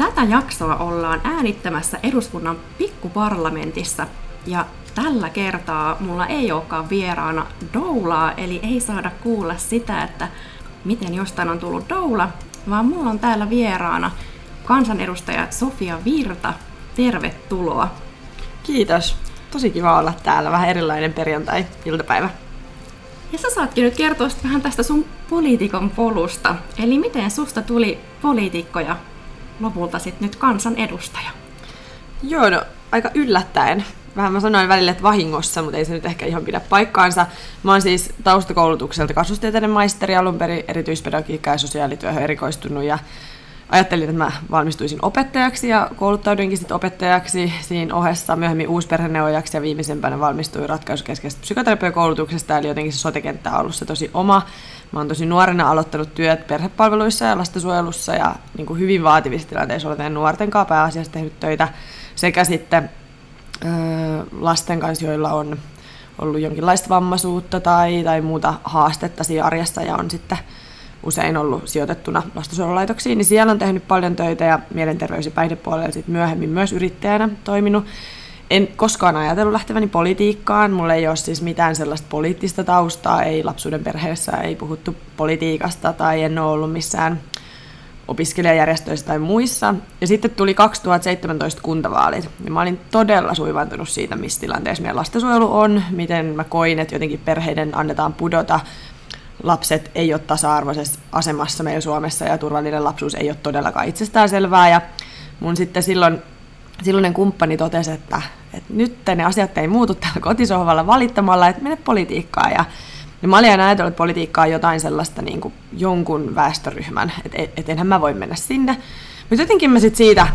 Tätä jaksoa ollaan äänittämässä eduskunnan pikkuparlamentissa ja tällä kertaa mulla ei olekaan vieraana doulaa, eli ei saada kuulla sitä, että miten jostain on tullut doula, vaan mulla on täällä vieraana kansanedustaja Sofia Virta. Tervetuloa. Kiitos. Tosi kiva olla täällä. Vähän erilainen perjantai-iltapäivä. Ja sä saatkin nyt kertoa vähän tästä sun poliitikon polusta. Eli miten susta tuli poliitikko ja lopulta sitten nyt kansanedustaja? Joo, no aika yllättäen. Vähän mä sanoin välillä, että vahingossa, mutta ei se nyt ehkä ihan pidä paikkaansa. Mä oon siis taustakoulutukselta kasvustieteiden maisteri alun perin erityispedagogiikkaa ja sosiaalityöhön erikoistunut ja ajattelin, että mä valmistuisin opettajaksi ja kouluttauduinkin sitten opettajaksi siinä ohessa myöhemmin uusperheneuvojaksi ja viimeisempänä valmistuin ratkaisukeskeisestä psykoterapiakoulutuksesta, eli jotenkin se sotekenttä on ollut se tosi oma. Mä oon tosi nuorena aloittanut työt perhepalveluissa ja lastensuojelussa ja niin kuin hyvin vaativissa tilanteissa olen nuorten kanssa pääasiassa tehnyt töitä sekä sitten öö, lasten kanssa, joilla on ollut jonkinlaista vammaisuutta tai, tai muuta haastetta siinä arjessa ja on sitten usein ollut sijoitettuna lastensuojelulaitoksiin, niin siellä on tehnyt paljon töitä ja mielenterveys- ja päihdepuolella sitten myöhemmin myös yrittäjänä toiminut. En koskaan ajatellut lähteväni politiikkaan, mulla ei ole siis mitään sellaista poliittista taustaa, ei lapsuuden perheessä, ei puhuttu politiikasta tai en ole ollut missään opiskelijajärjestöissä tai muissa. Ja sitten tuli 2017 kuntavaalit. Ja mä olin todella suivantunut siitä, missä tilanteessa meidän lastensuojelu on, miten mä koin, että jotenkin perheiden annetaan pudota lapset ei ole tasa-arvoisessa asemassa meillä Suomessa ja turvallinen lapsuus ei ole todellakaan itsestäänselvää. Ja mun sitten silloin silloinen kumppani totesi, että, että nyt ne asiat ei muutu täällä kotisohvalla valittamalla, että mene politiikkaan. Ja, ja mä olin aina ajatellut, että politiikka on jotain sellaista niin kuin jonkun väestöryhmän, että et enhän mä voi mennä sinne. Mutta jotenkin mä sitten siitä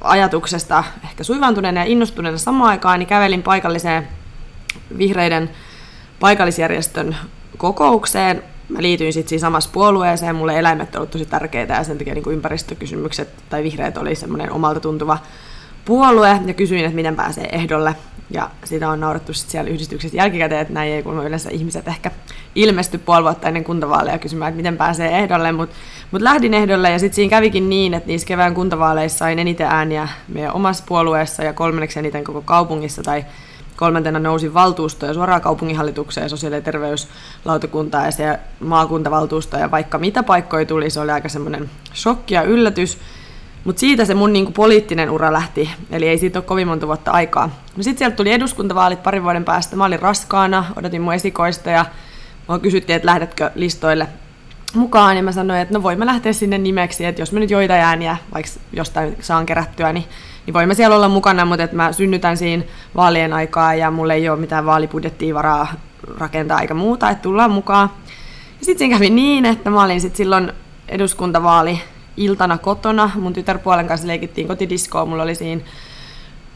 ajatuksesta ehkä suivaantuneena ja innostuneena samaan aikaan, niin kävelin paikalliseen vihreiden paikallisjärjestön kokoukseen. Mä liityin sitten siinä samassa puolueeseen, mulle eläimet olivat tosi tärkeitä ja sen takia niin kuin ympäristökysymykset tai vihreät oli semmoinen omalta tuntuva puolue ja kysyin, että miten pääsee ehdolle. Ja sitä on naurettu sit siellä yhdistyksessä jälkikäteen, että näin ei kuulemma yleensä ihmiset ehkä ilmesty puoli vuotta ennen kuntavaaleja kysymään, että miten pääsee ehdolle. Mutta mut lähdin ehdolle ja sitten siinä kävikin niin, että niissä kevään kuntavaaleissa sain eniten ääniä meidän omassa puolueessa ja kolmanneksi eniten koko kaupungissa tai kolmantena nousi valtuusto ja suoraan kaupunginhallitukseen sosiaali- ja terveyslautakuntaa ja se maakuntavaltuusto ja vaikka mitä paikkoja tuli, se oli aika semmoinen shokki ja yllätys. Mutta siitä se mun niinku poliittinen ura lähti, eli ei siitä ole kovin monta vuotta aikaa. No sitten sieltä tuli eduskuntavaalit parin vuoden päästä. Mä olin raskaana, odotin mun esikoista ja mua kysyttiin, että lähdetkö listoille mukaan. Ja mä sanoin, että no voimme lähteä sinne nimeksi, että jos mä nyt joita ääniä, vaikka jostain saan kerättyä, niin niin voimme siellä olla mukana, mutta että mä synnytän siinä vaalien aikaa ja mulla ei ole mitään vaalibudjettia varaa rakentaa eikä muuta, että tullaan mukaan. Ja sitten kävi niin, että mä olin sitten silloin eduskuntavaali iltana kotona. Mun tytärpuolen kanssa leikittiin kotidiskoa. Mulla oli siinä,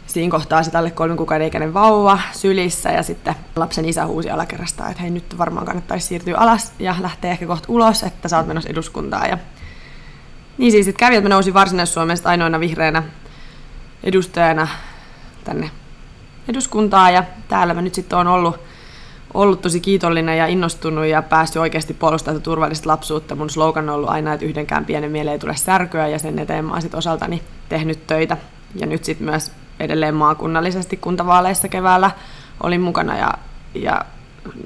siinä kohtaa sitten alle kolmen kuukauden ikäinen vauva sylissä ja sitten lapsen isä huusi alakerrasta, että hei nyt varmaan kannattaisi siirtyä alas ja lähteä ehkä kohta ulos, että sä oot menossa eduskuntaan. Ja niin siis sitten kävi, että mä nousin Varsinais-Suomesta ainoana vihreänä edustajana tänne eduskuntaan ja täällä mä nyt sitten olen ollut, ollut tosi kiitollinen ja innostunut ja päässyt oikeasti puolustamaan turvallista lapsuutta. Mun slogan on ollut aina, että yhdenkään pienen mieleen ei tule särkyä ja sen eteen mä oon sit osaltani tehnyt töitä. Ja nyt sitten myös edelleen maakunnallisesti kuntavaaleissa keväällä olin mukana ja, ja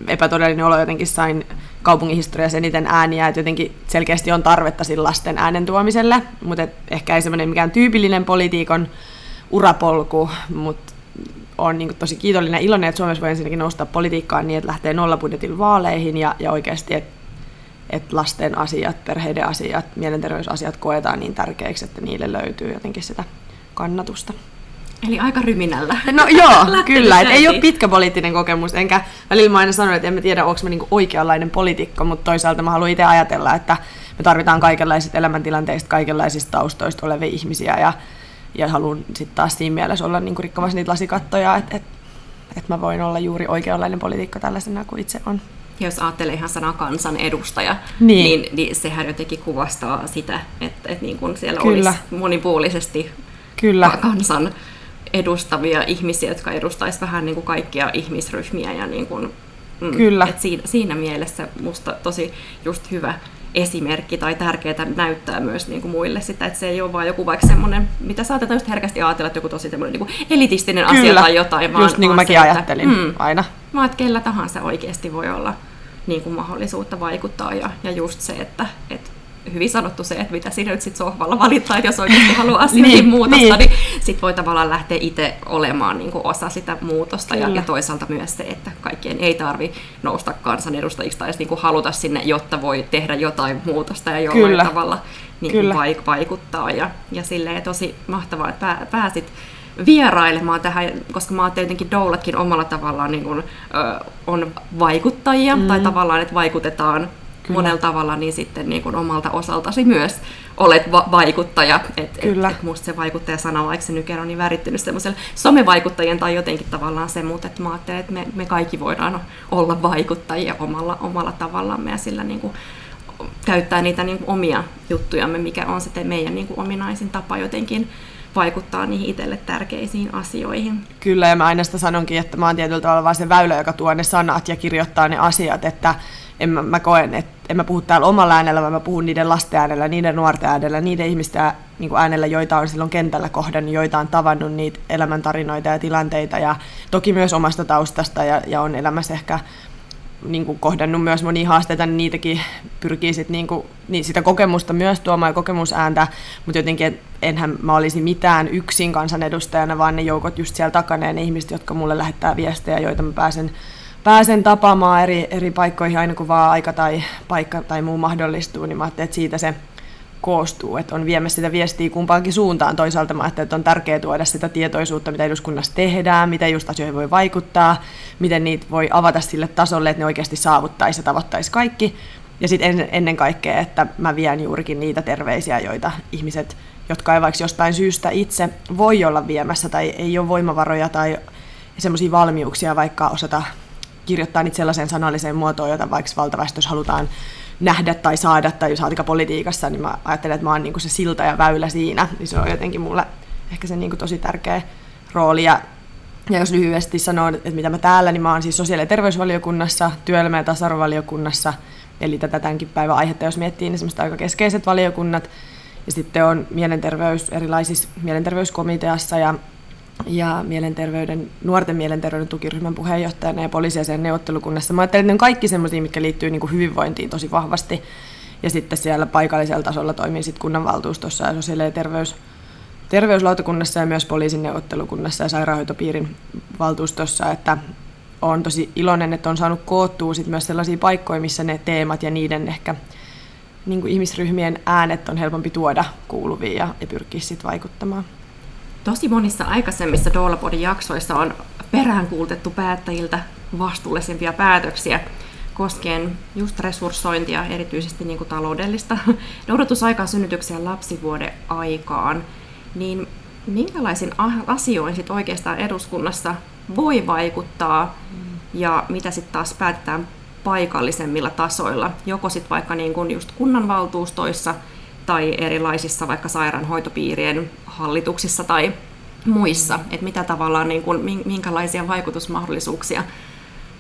epätodellinen olo jotenkin sain kaupungin historiassa eniten ääniä, että jotenkin selkeästi on tarvetta lasten äänen tuomiselle, mutta ehkä ei semmoinen mikään tyypillinen politiikon urapolku, mutta on niin tosi kiitollinen ja iloinen, että Suomessa voi ensinnäkin nousta politiikkaan niin, että lähtee nollabudjetin vaaleihin ja, ja oikeasti, että että lasten asiat, perheiden asiat, mielenterveysasiat koetaan niin tärkeiksi, että niille löytyy jotenkin sitä kannatusta. Eli aika ryminällä. No joo, kyllä. Et ei ole pitkä poliittinen kokemus. Enkä välillä mä aina sanon, että en mä tiedä, onko mä niinku oikeanlainen poliitikko, mutta toisaalta mä haluan itse ajatella, että me tarvitaan kaikenlaiset elämäntilanteista, kaikenlaisista taustoista olevia ihmisiä. Ja ja haluan sitten taas siinä mielessä olla niin rikkomassa niitä lasikattoja, että et, et mä voin olla juuri oikeanlainen poliitikko tällaisena kuin itse on. Ja jos ajattelee ihan sanaa kansanedustaja, niin, niin, niin sehän jotenkin kuvastaa sitä, että, että niin kuin siellä Kyllä. olisi monipuolisesti Kyllä. kansan edustavia ihmisiä, jotka edustaisivat vähän niin kuin kaikkia ihmisryhmiä. Ja niin kuin, mm, Kyllä. Et siinä, siinä mielessä musta tosi just hyvä esimerkki tai tärkeää näyttää myös niin kuin muille sitä, että se ei ole vain joku vaikka semmoinen, mitä saatetaan just herkästi ajatella, että joku tosi semmoinen niin elitistinen Kyllä. asia tai jotain. Vaan, just niin kuin mäkin se, ajattelin mm, aina. Vaan että kellä tahansa oikeasti voi olla niin kuin mahdollisuutta vaikuttaa ja, ja just se, että, että hyvin sanottu se, että mitä sinä nyt sit sohvalla valittaa, että jos oikeasti haluaa asioihin niin, muutosta, niin, niin sit voi tavallaan lähteä itse olemaan niin kuin osa sitä muutosta. Ja, ja toisaalta myös se, että kaikkien ei tarvi nousta kansanedustajiksi tai niin kuin haluta sinne, jotta voi tehdä jotain muutosta ja jollain Kyllä. tavalla niin kuin vaik- vaikuttaa. Ja, ja silleen tosi mahtavaa, että pääsit vierailemaan tähän, koska mä ajattelin jotenkin Doulatkin omalla tavallaan niin kuin, ö, on vaikuttajia, mm. tai tavallaan, että vaikutetaan Kyllä. monella tavalla, niin sitten niin kuin omalta osaltasi myös olet va- vaikuttaja. Et, Kyllä. Et, et musta se vaikuttaja-sana, vaikka se nykyään on niin värittynyt semmoiselle somevaikuttajien tai jotenkin tavallaan se, mutta että mä ajattelen, että me, me kaikki voidaan olla vaikuttajia omalla, omalla tavallamme ja sillä niin kuin käyttää niitä niin kuin omia juttujamme, mikä on sitten meidän niin kuin ominaisin tapa jotenkin vaikuttaa niihin itselle tärkeisiin asioihin. Kyllä, ja mä aina sitä sanonkin, että mä oon tietyllä tavalla vaan se väylä, joka tuo ne sanat ja kirjoittaa ne asiat, että en mä, mä koen, että en mä puhu täällä omalla äänellä, vaan mä puhun niiden lasten äänellä, niiden nuorten äänellä, niiden ihmisten niin kuin äänellä, joita on silloin kentällä kohdannut, joita on tavannut niitä elämäntarinoita ja tilanteita. Ja toki myös omasta taustasta ja, ja on elämässä ehkä niin kuin kohdannut myös monia haasteita, niin niitäkin pyrkii sit niin kuin, niin sitä kokemusta myös tuomaan ja kokemusääntä, mutta jotenkin enhän mä olisi mitään yksin kansanedustajana, vaan ne joukot just siellä takana ja ne ihmiset, jotka mulle lähettää viestejä, joita mä pääsen pääsen tapaamaan eri, eri paikkoihin aina kun vaan aika tai paikka tai muu mahdollistuu, niin mä ajattelin, että siitä se koostuu, että on viemässä sitä viestiä kumpaankin suuntaan. Toisaalta mä että on tärkeää tuoda sitä tietoisuutta, mitä eduskunnassa tehdään, miten just asioihin voi vaikuttaa, miten niitä voi avata sille tasolle, että ne oikeasti saavuttaisi ja tavoittaisi kaikki. Ja sitten ennen kaikkea, että mä vien juurikin niitä terveisiä, joita ihmiset, jotka ei vaikka jostain syystä itse voi olla viemässä tai ei ole voimavaroja tai semmoisia valmiuksia vaikka osata kirjoittaa niitä sellaiseen sanalliseen muotoon, jota vaikka valtaväestös halutaan nähdä tai saada, tai jos ajatellaan politiikassa, niin mä ajattelen, että mä oon niin se silta ja väylä siinä, niin se on jotenkin mulle ehkä se niin tosi tärkeä rooli. Ja, ja jos lyhyesti sanon, että mitä mä täällä, niin mä oon siis sosiaali- ja terveysvaliokunnassa, työelämä- ja tasa-arvovaliokunnassa, eli tätä tämänkin päivän aihetta, jos miettii, niin semmoista aika keskeiset valiokunnat, ja sitten on mielenterveys erilaisissa mielenterveyskomiteassa ja ja mielenterveyden, nuorten mielenterveyden tukiryhmän puheenjohtajana ja poliisiaseen neuvottelukunnassa. Mä ajattelin, että ne on kaikki sellaisia, mitkä liittyy niin kuin hyvinvointiin tosi vahvasti. Ja sitten siellä paikallisella tasolla toimin sitten kunnanvaltuustossa ja sosiaali- ja terveys, terveyslautakunnassa ja myös poliisin neuvottelukunnassa ja sairaanhoitopiirin valtuustossa, että olen tosi iloinen, että on saanut koottua sit myös sellaisia paikkoja, missä ne teemat ja niiden ehkä niin kuin ihmisryhmien äänet on helpompi tuoda kuuluviin ja, ja pyrkiä sitten vaikuttamaan tosi monissa aikaisemmissa Doulapodin jaksoissa on peräänkuultettu päättäjiltä vastuullisempia päätöksiä koskien just resurssointia, erityisesti niin kuin taloudellista noudatusaikaa synnytyksen lapsivuoden aikaan. Niin minkälaisiin asioihin sit oikeastaan eduskunnassa voi vaikuttaa ja mitä sitten taas päätetään paikallisemmilla tasoilla, joko sitten vaikka niin kuin just kunnanvaltuustoissa tai erilaisissa vaikka sairaanhoitopiirien hallituksissa tai muissa, että mitä tavallaan, niin kuin, minkälaisia vaikutusmahdollisuuksia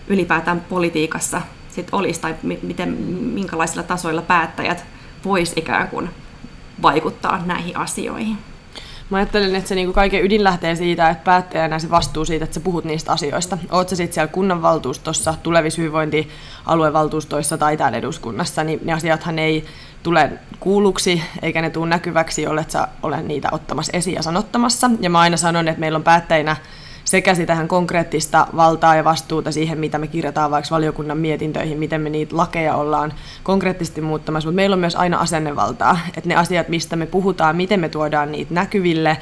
ylipäätään politiikassa sit olisi, tai miten, minkälaisilla tasoilla päättäjät vois ikään kuin vaikuttaa näihin asioihin. Mä ajattelen, että se niinku kaiken ydin lähtee siitä, että päättäjänä se vastuu siitä, että sä puhut niistä asioista. Oot sä sitten siellä kunnanvaltuustossa, tulevissa hyvinvointialuevaltuustoissa tai täällä eduskunnassa, niin ne asiathan ei tule kuulluksi eikä ne tule näkyväksi, jollet sä ole niitä ottamassa esiin ja sanottamassa. Ja mä aina sanon, että meillä on päättäjinä sekä sitä konkreettista valtaa ja vastuuta siihen, mitä me kirjataan vaikka valiokunnan mietintöihin, miten me niitä lakeja ollaan konkreettisesti muuttamassa, mutta meillä on myös aina asennevaltaa, että ne asiat, mistä me puhutaan, miten me tuodaan niitä näkyville,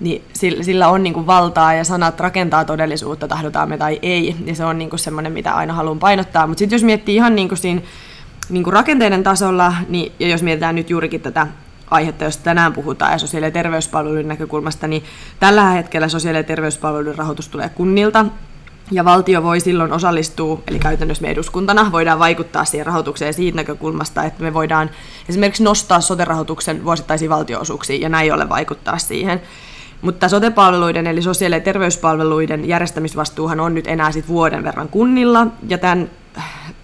niin sillä on niin kuin valtaa ja sanat rakentaa todellisuutta, tahdotaan me tai ei, ja se on niin kuin semmoinen, mitä aina haluan painottaa. Mutta sitten jos miettii ihan niin kuin siinä niin kuin rakenteiden tasolla, niin, ja jos mietitään nyt juurikin tätä aihetta, josta tänään puhutaan, ja sosiaali- ja terveyspalveluiden näkökulmasta, niin tällä hetkellä sosiaali- ja terveyspalveluiden rahoitus tulee kunnilta, ja valtio voi silloin osallistua, eli käytännössä me eduskuntana voidaan vaikuttaa siihen rahoitukseen siitä näkökulmasta, että me voidaan esimerkiksi nostaa sote-rahoituksen vuosittaisiin valtioosuuksiin ja näin ollen vaikuttaa siihen. Mutta sote-palveluiden eli sosiaali- ja terveyspalveluiden järjestämisvastuuhan on nyt enää sit vuoden verran kunnilla, ja tämän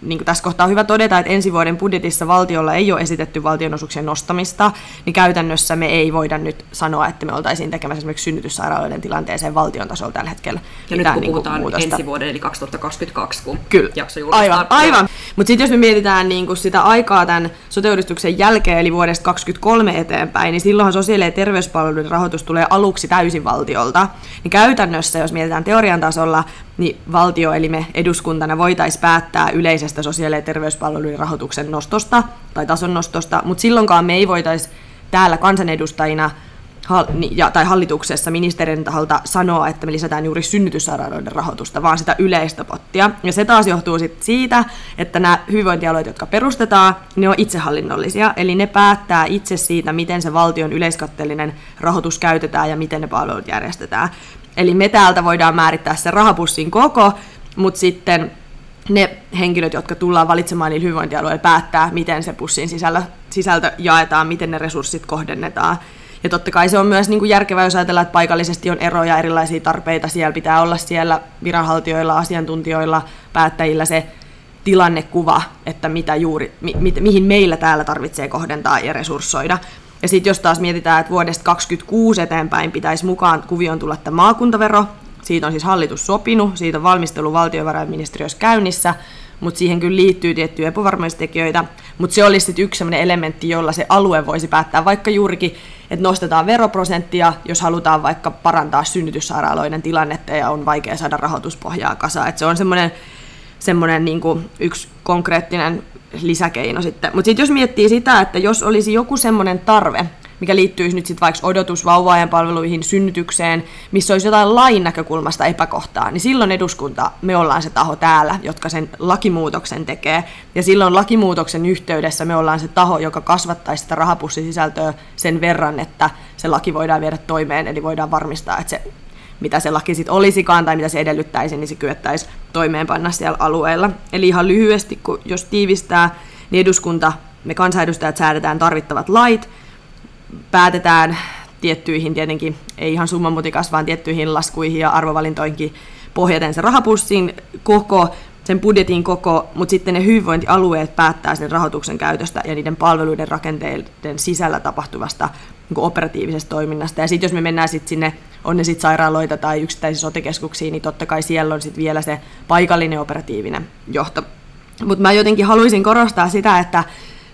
niin kuin tässä kohtaa on hyvä todeta, että ensi vuoden budjetissa valtiolla ei ole esitetty valtionosuuksien nostamista, niin käytännössä me ei voida nyt sanoa, että me oltaisiin tekemässä esimerkiksi synnytyssairaaloiden tilanteeseen valtion tasolla tällä hetkellä. Ja nyt kun niin puhutaan muutosta. ensi vuoden, eli 2022, kun Kyllä. jakso Aivan, aivan. Mutta sitten jos me mietitään niin kuin sitä aikaa tämän sote jälkeen, eli vuodesta 2023 eteenpäin, niin silloinhan sosiaali- ja terveyspalveluiden rahoitus tulee aluksi täysin valtiolta. Niin käytännössä, jos mietitään teorian tasolla, niin valtio eli me eduskuntana voitaisiin päättää yleisestä sosiaali- ja terveyspalvelujen rahoituksen nostosta tai tason nostosta, mutta silloinkaan me ei voitaisiin täällä kansanedustajina ja, tai hallituksessa ministerin taholta sanoa, että me lisätään juuri synnytyssairaaloiden rahoitusta, vaan sitä yleistä pottia. Ja se taas johtuu sit siitä, että nämä hyvinvointialueet, jotka perustetaan, ne on itsehallinnollisia, eli ne päättää itse siitä, miten se valtion yleiskatteellinen rahoitus käytetään ja miten ne palvelut järjestetään. Eli me täältä voidaan määrittää se rahapussin koko, mutta sitten ne henkilöt, jotka tullaan valitsemaan niillä hyvinvointialueilla, päättää, miten se pussin sisällä, sisältö jaetaan, miten ne resurssit kohdennetaan. Ja totta kai se on myös niin kuin järkevää, jos ajatellaan, että paikallisesti on eroja, erilaisia tarpeita. Siellä pitää olla siellä viranhaltijoilla, asiantuntijoilla, päättäjillä se tilannekuva, että mitä juuri, mi, mi, mihin meillä täällä tarvitsee kohdentaa ja resurssoida. Ja sitten jos taas mietitään, että vuodesta 2026 eteenpäin pitäisi mukaan kuvioon tulla tämä maakuntavero, siitä on siis hallitus sopinut, siitä on valmistelu valtiovarainministeriössä käynnissä, mutta siihen kyllä liittyy tiettyjä epävarmuustekijöitä, mutta se olisi sitten yksi sellainen elementti, jolla se alue voisi päättää vaikka juurikin, että nostetaan veroprosenttia, jos halutaan vaikka parantaa synnytyssairaaloiden tilannetta ja on vaikea saada rahoituspohjaa kasaan. Et se on semmoinen semmoinen niin yksi konkreettinen lisäkeino sitten. Mutta sitten jos miettii sitä, että jos olisi joku semmoinen tarve, mikä liittyisi nyt sitten vaikka odotus vauvaajan palveluihin, synnytykseen, missä olisi jotain lain näkökulmasta epäkohtaa, niin silloin eduskunta, me ollaan se taho täällä, jotka sen lakimuutoksen tekee. Ja silloin lakimuutoksen yhteydessä me ollaan se taho, joka kasvattaisi sitä rahapussisisältöä sen verran, että se laki voidaan viedä toimeen, eli voidaan varmistaa, että se mitä se laki sitten olisikaan tai mitä se edellyttäisi, niin se kyettäisi toimeenpanna siellä alueella. Eli ihan lyhyesti, kun jos tiivistää, niin eduskunta, me kansanedustajat säädetään tarvittavat lait, päätetään tiettyihin tietenkin, ei ihan summanmutikas, vaan tiettyihin laskuihin ja arvovalintoihinkin pohjaten se rahapussin koko, sen budjetin koko, mutta sitten ne hyvinvointialueet päättää sen rahoituksen käytöstä ja niiden palveluiden rakenteiden sisällä tapahtuvasta niin operatiivisesta toiminnasta. Ja sitten jos me mennään sitten sinne, on ne sitten sairaaloita tai yksittäisiä sotekeskuksia, niin totta kai siellä on sitten vielä se paikallinen operatiivinen johto. Mutta mä jotenkin haluaisin korostaa sitä, että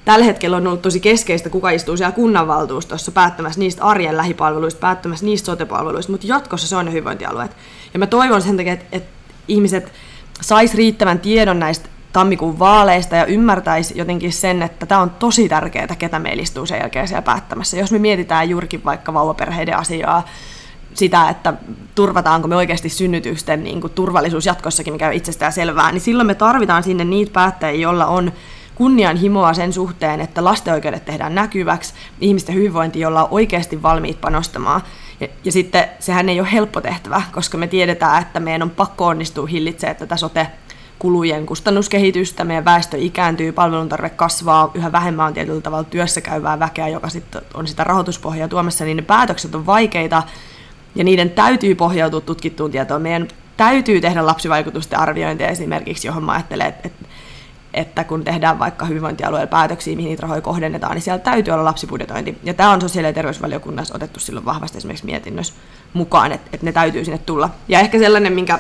tällä hetkellä on ollut tosi keskeistä, kuka istuu siellä kunnanvaltuustossa päättämässä niistä arjen lähipalveluista, päättämässä niistä sotepalveluista, mutta jatkossa se on ne hyvinvointialueet. Ja mä toivon sen takia, että, että ihmiset sais riittävän tiedon näistä tammikuun vaaleista ja ymmärtäisi jotenkin sen, että tämä on tosi tärkeää, ketä meillä istuu sen jälkeen siellä päättämässä. Jos me mietitään juurikin vaikka vauvaperheiden asiaa, sitä, että turvataanko me oikeasti synnytysten niin kuin turvallisuus jatkossakin, mikä on itsestään selvää, niin silloin me tarvitaan sinne niitä päättäjiä, joilla on kunnianhimoa sen suhteen, että lasten oikeudet tehdään näkyväksi, ihmisten hyvinvointi, jolla on oikeasti valmiit panostamaan. Ja, ja sitten sehän ei ole helppo tehtävä, koska me tiedetään, että meidän on pakko onnistua hillitsemään tätä sote kulujen kustannuskehitystä, meidän väestö ikääntyy, palveluntarve kasvaa, yhä vähemmän on tietyllä tavalla työssä käyvää väkeä, joka sitten on sitä rahoituspohjaa tuomassa, niin ne päätökset on vaikeita ja niiden täytyy pohjautua tutkittuun tietoon. Meidän täytyy tehdä lapsivaikutusten arviointia esimerkiksi, johon mä ajattelen, että, että kun tehdään vaikka hyvinvointialueella päätöksiä, mihin niitä rahoja kohdennetaan, niin siellä täytyy olla lapsibudjetointi. Ja tämä on sosiaali- ja terveysvaliokunnassa otettu silloin vahvasti esimerkiksi mietinnössä mukaan, että, että ne täytyy sinne tulla. Ja ehkä sellainen, minkä,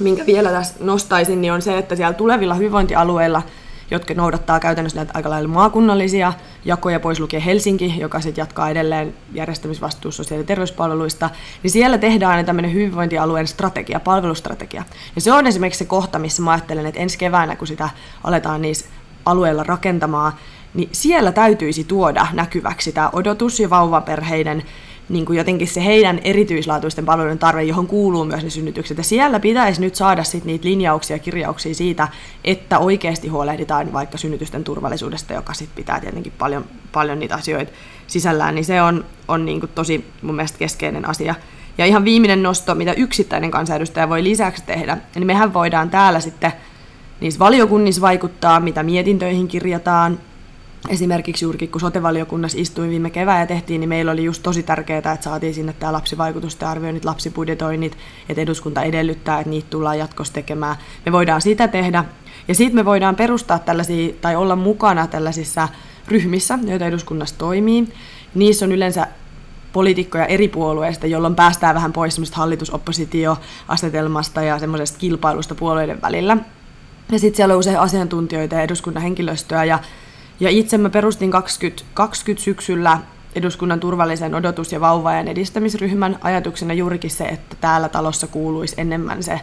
minkä vielä tässä nostaisin, niin on se, että siellä tulevilla hyvinvointialueilla – jotka noudattaa käytännössä näitä aika lailla maakunnallisia jakoja, pois lukee Helsinki, joka sitten jatkaa edelleen järjestämisvastuussa sosiaali- ja terveyspalveluista, niin siellä tehdään aina tämmöinen hyvinvointialueen strategia, palvelustrategia. Ja se on esimerkiksi se kohta, missä mä ajattelen, että ensi keväänä, kun sitä aletaan niissä alueilla rakentamaan, niin siellä täytyisi tuoda näkyväksi tämä odotus- ja vauvaperheiden niin kuin jotenkin se heidän erityislaatuisten palveluiden tarve, johon kuuluu myös ne synnytykset. Ja siellä pitäisi nyt saada sit niitä linjauksia ja kirjauksia siitä, että oikeasti huolehditaan vaikka synnytysten turvallisuudesta, joka sit pitää tietenkin paljon, paljon niitä asioita sisällään, niin se on, on niin kuin tosi mun mielestä keskeinen asia. Ja ihan viimeinen nosto, mitä yksittäinen kansanedustaja voi lisäksi tehdä, niin mehän voidaan täällä sitten niissä valiokunnissa vaikuttaa, mitä mietintöihin kirjataan, esimerkiksi juurikin kun sotevaliokunnassa istuin viime kevään ja tehtiin, niin meillä oli just tosi tärkeää, että saatiin sinne tämä lapsivaikutusten arvioinnit, lapsibudjetoinnit, että eduskunta edellyttää, että niitä tullaan jatkossa tekemään. Me voidaan sitä tehdä. Ja sitten me voidaan perustaa tällaisia, tai olla mukana tällaisissa ryhmissä, joita eduskunnassa toimii. Niissä on yleensä poliitikkoja eri puolueista, jolloin päästään vähän pois semmoista hallitus-oppositio-asetelmasta ja semmoisesta kilpailusta puolueiden välillä. Ja sitten siellä on usein asiantuntijoita ja eduskunnan henkilöstöä, ja ja itse mä perustin 20, 20 syksyllä eduskunnan turvallisen odotus- ja vauvaajan edistämisryhmän. Ajatuksena juurikin se, että täällä talossa kuuluisi enemmän se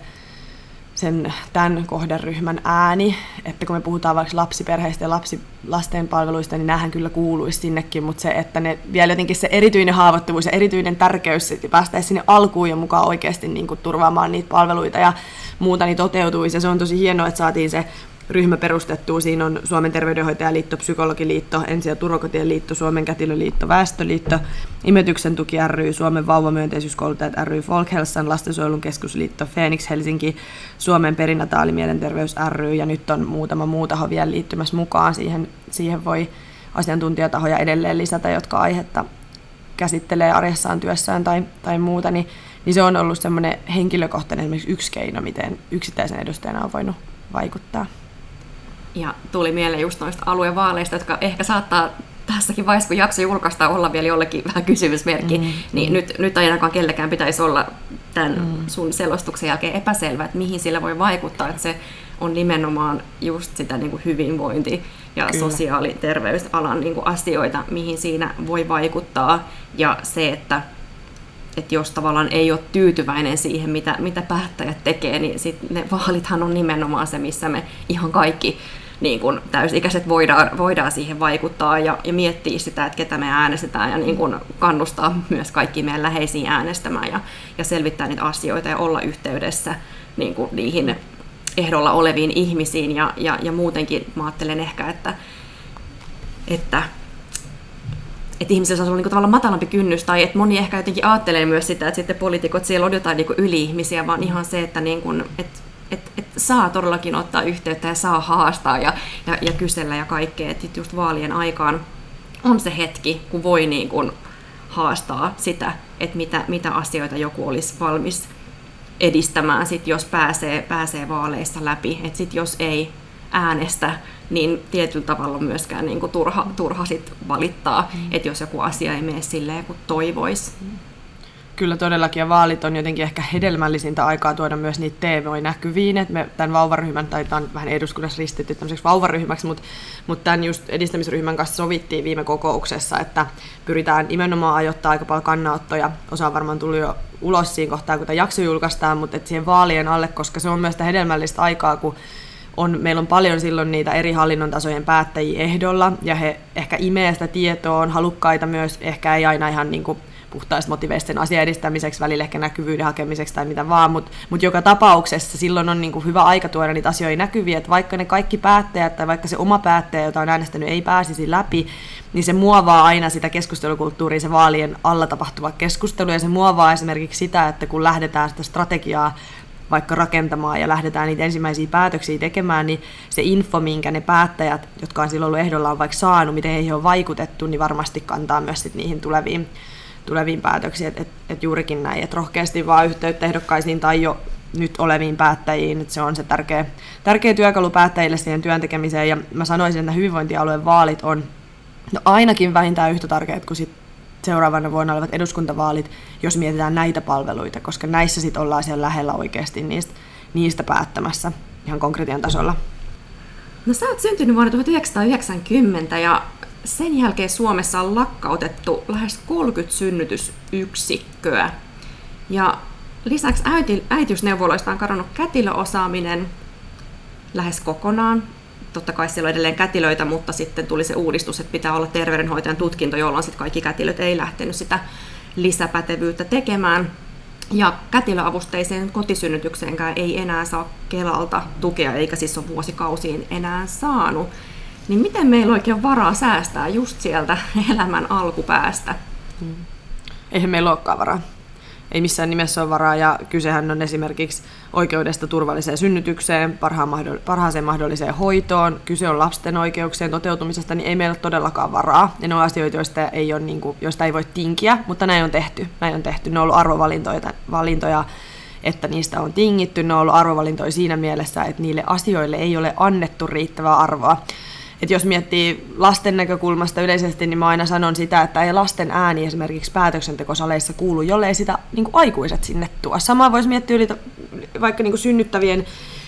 sen tämän kohderyhmän ääni, että kun me puhutaan vaikka lapsiperheistä ja lapsi, lasten palveluista, niin näähän kyllä kuuluisi sinnekin, mutta se, että ne vielä jotenkin se erityinen haavoittuvuus ja erityinen tärkeys, että päästäisiin sinne alkuun ja mukaan oikeasti niin kuin turvaamaan niitä palveluita ja muuta, niin toteutuisi. Ja se on tosi hienoa, että saatiin se ryhmä perustettu. Siinä on Suomen terveydenhoitajaliitto, Psykologiliitto, Ensi- ja turvakotien liitto, Suomen kätilöliitto, Väestöliitto, Imetyksen tuki ry, Suomen vauvamyönteisyyskouluttajat ry, Folkhälsan, Lastensuojelun keskusliitto, Phoenix Helsinki, Suomen perinataalimielenterveys ry ja nyt on muutama muu taho vielä liittymässä mukaan. Siihen, siihen voi asiantuntijatahoja edelleen lisätä, jotka aihetta käsittelee arjessaan työssään tai, tai muuta, niin, niin se on ollut semmoinen henkilökohtainen esimerkiksi yksi keino, miten yksittäisen edustajana on voinut vaikuttaa. Ja tuli mieleen just noista aluevaaleista, jotka ehkä saattaa tässäkin vaiheessa, kun jakso julkaistaan, olla vielä jollekin vähän kysymysmerkki, mm, niin. Nyt, nyt ainakaan kellekään pitäisi olla tämän mm. sun selostuksen jälkeen epäselvä, että mihin sillä voi vaikuttaa, että se on nimenomaan just sitä niin kuin hyvinvointi- ja Kyllä. sosiaaliterveysalan niin kuin asioita, mihin siinä voi vaikuttaa. Ja se, että että jos tavallaan ei ole tyytyväinen siihen, mitä, mitä päättäjät tekee, niin sit ne vaalithan on nimenomaan se, missä me ihan kaikki niin kun täysikäiset voidaan, voidaan siihen vaikuttaa ja, ja miettiä sitä, että ketä me äänestetään ja niin kun kannustaa myös kaikki meidän läheisiin äänestämään ja, ja selvittää niitä asioita ja olla yhteydessä niin kun niihin ehdolla oleviin ihmisiin ja, ja, ja muutenkin mä ajattelen ehkä, että, että että ihmisillä on ollut niin tavallaan matalampi kynnys, tai että moni ehkä jotenkin ajattelee myös sitä, että sitten poliitikot siellä on jotain niin yli-ihmisiä, vaan ihan se, että niin kuin, et, et saa todellakin ottaa yhteyttä ja saa haastaa ja, ja, ja kysellä ja kaikkea. Että just vaalien aikaan on se hetki, kun voi niin kuin haastaa sitä, että mitä, mitä asioita joku olisi valmis edistämään, sit jos pääsee, pääsee vaaleissa läpi. Että sit jos ei äänestä, niin tietyllä tavalla myöskään niin kuin turha, turha sit valittaa, mm. että jos joku asia ei mene silleen kuin toivoisi. Mm. Kyllä todellakin, ja vaalit on jotenkin ehkä hedelmällisintä aikaa tuoda myös niitä teemoja näkyviin, että me tämän vauvaryhmän, tai tämä on vähän eduskunnassa ristitty tämmöiseksi vauvaryhmäksi, mutta, mutta tämän just edistämisryhmän kanssa sovittiin viime kokouksessa, että pyritään nimenomaan ajoittaa aika paljon kannanottoja. Osa on varmaan tullut jo ulos siinä kohtaa, kun tämä jakso julkaistaan, mutta että siihen vaalien alle, koska se on myös sitä hedelmällistä aikaa, kun on, meillä on paljon silloin niitä eri hallinnon tasojen päättäjiä ehdolla, ja he ehkä imee sitä tietoa, on halukkaita myös, ehkä ei aina ihan niin kuin puhtaista motiveista sen asian edistämiseksi, välillä ehkä näkyvyyden hakemiseksi tai mitä vaan, mutta mut joka tapauksessa silloin on niinku hyvä aika tuoda niitä asioita näkyviä, että vaikka ne kaikki päättäjät tai vaikka se oma päättäjä, jota on äänestänyt, ei pääsisi läpi, niin se muovaa aina sitä keskustelukulttuuria, se vaalien alla tapahtuva keskustelu, ja se muovaa esimerkiksi sitä, että kun lähdetään sitä strategiaa vaikka rakentamaan ja lähdetään niitä ensimmäisiä päätöksiä tekemään, niin se info, minkä ne päättäjät, jotka on silloin ollut ehdolla, on vaikka saanut, miten heihin on vaikutettu, niin varmasti kantaa myös sit niihin tuleviin, tuleviin päätöksiin. Että et, et juurikin näin, että rohkeasti vaan yhteyttä ehdokkaisiin tai jo nyt oleviin päättäjiin, että se on se tärkeä, tärkeä työkalu päättäjille siihen työn tekemiseen. Ja mä sanoisin, että hyvinvointialueen vaalit on no ainakin vähintään yhtä tärkeät kuin sit seuraavana vuonna olevat eduskuntavaalit, jos mietitään näitä palveluita, koska näissä sitten ollaan siellä lähellä oikeasti niistä, niistä päättämässä ihan konkretian tasolla. No sä oot syntynyt vuonna 1990 ja sen jälkeen Suomessa on lakkautettu lähes 30 synnytysyksikköä. Ja lisäksi äiti, äitiysneuvoloista on kadonnut kätilöosaaminen lähes kokonaan totta kai siellä on edelleen kätilöitä, mutta sitten tuli se uudistus, että pitää olla terveydenhoitajan tutkinto, jolloin sitten kaikki kätilöt ei lähtenyt sitä lisäpätevyyttä tekemään. Ja kätilöavusteiseen kotisynnytykseenkään ei enää saa Kelalta tukea, eikä siis ole vuosikausiin enää saanut. Niin miten meillä oikein varaa säästää just sieltä elämän alkupäästä? Hmm. Eihän meillä olekaan varaa ei missään nimessä ole varaa, ja kysehän on esimerkiksi oikeudesta turvalliseen synnytykseen, parhaaseen mahdolliseen hoitoon, kyse on lasten oikeuksien toteutumisesta, niin ei meillä ole todellakaan varaa. Ja ne on asioita, joista ei, ole, niin kuin, joista ei voi tinkiä, mutta näin on tehty. Näin on tehty. Ne on ollut arvovalintoja, valintoja, että niistä on tingitty. Ne on ollut arvovalintoja siinä mielessä, että niille asioille ei ole annettu riittävää arvoa että jos miettii lasten näkökulmasta yleisesti, niin mä aina sanon sitä, että ei lasten ääni esimerkiksi päätöksentekosaleissa kuulu, jollei sitä niin aikuiset sinne tuo. Sama voisi miettiä yli, vaikka niin synnyttävien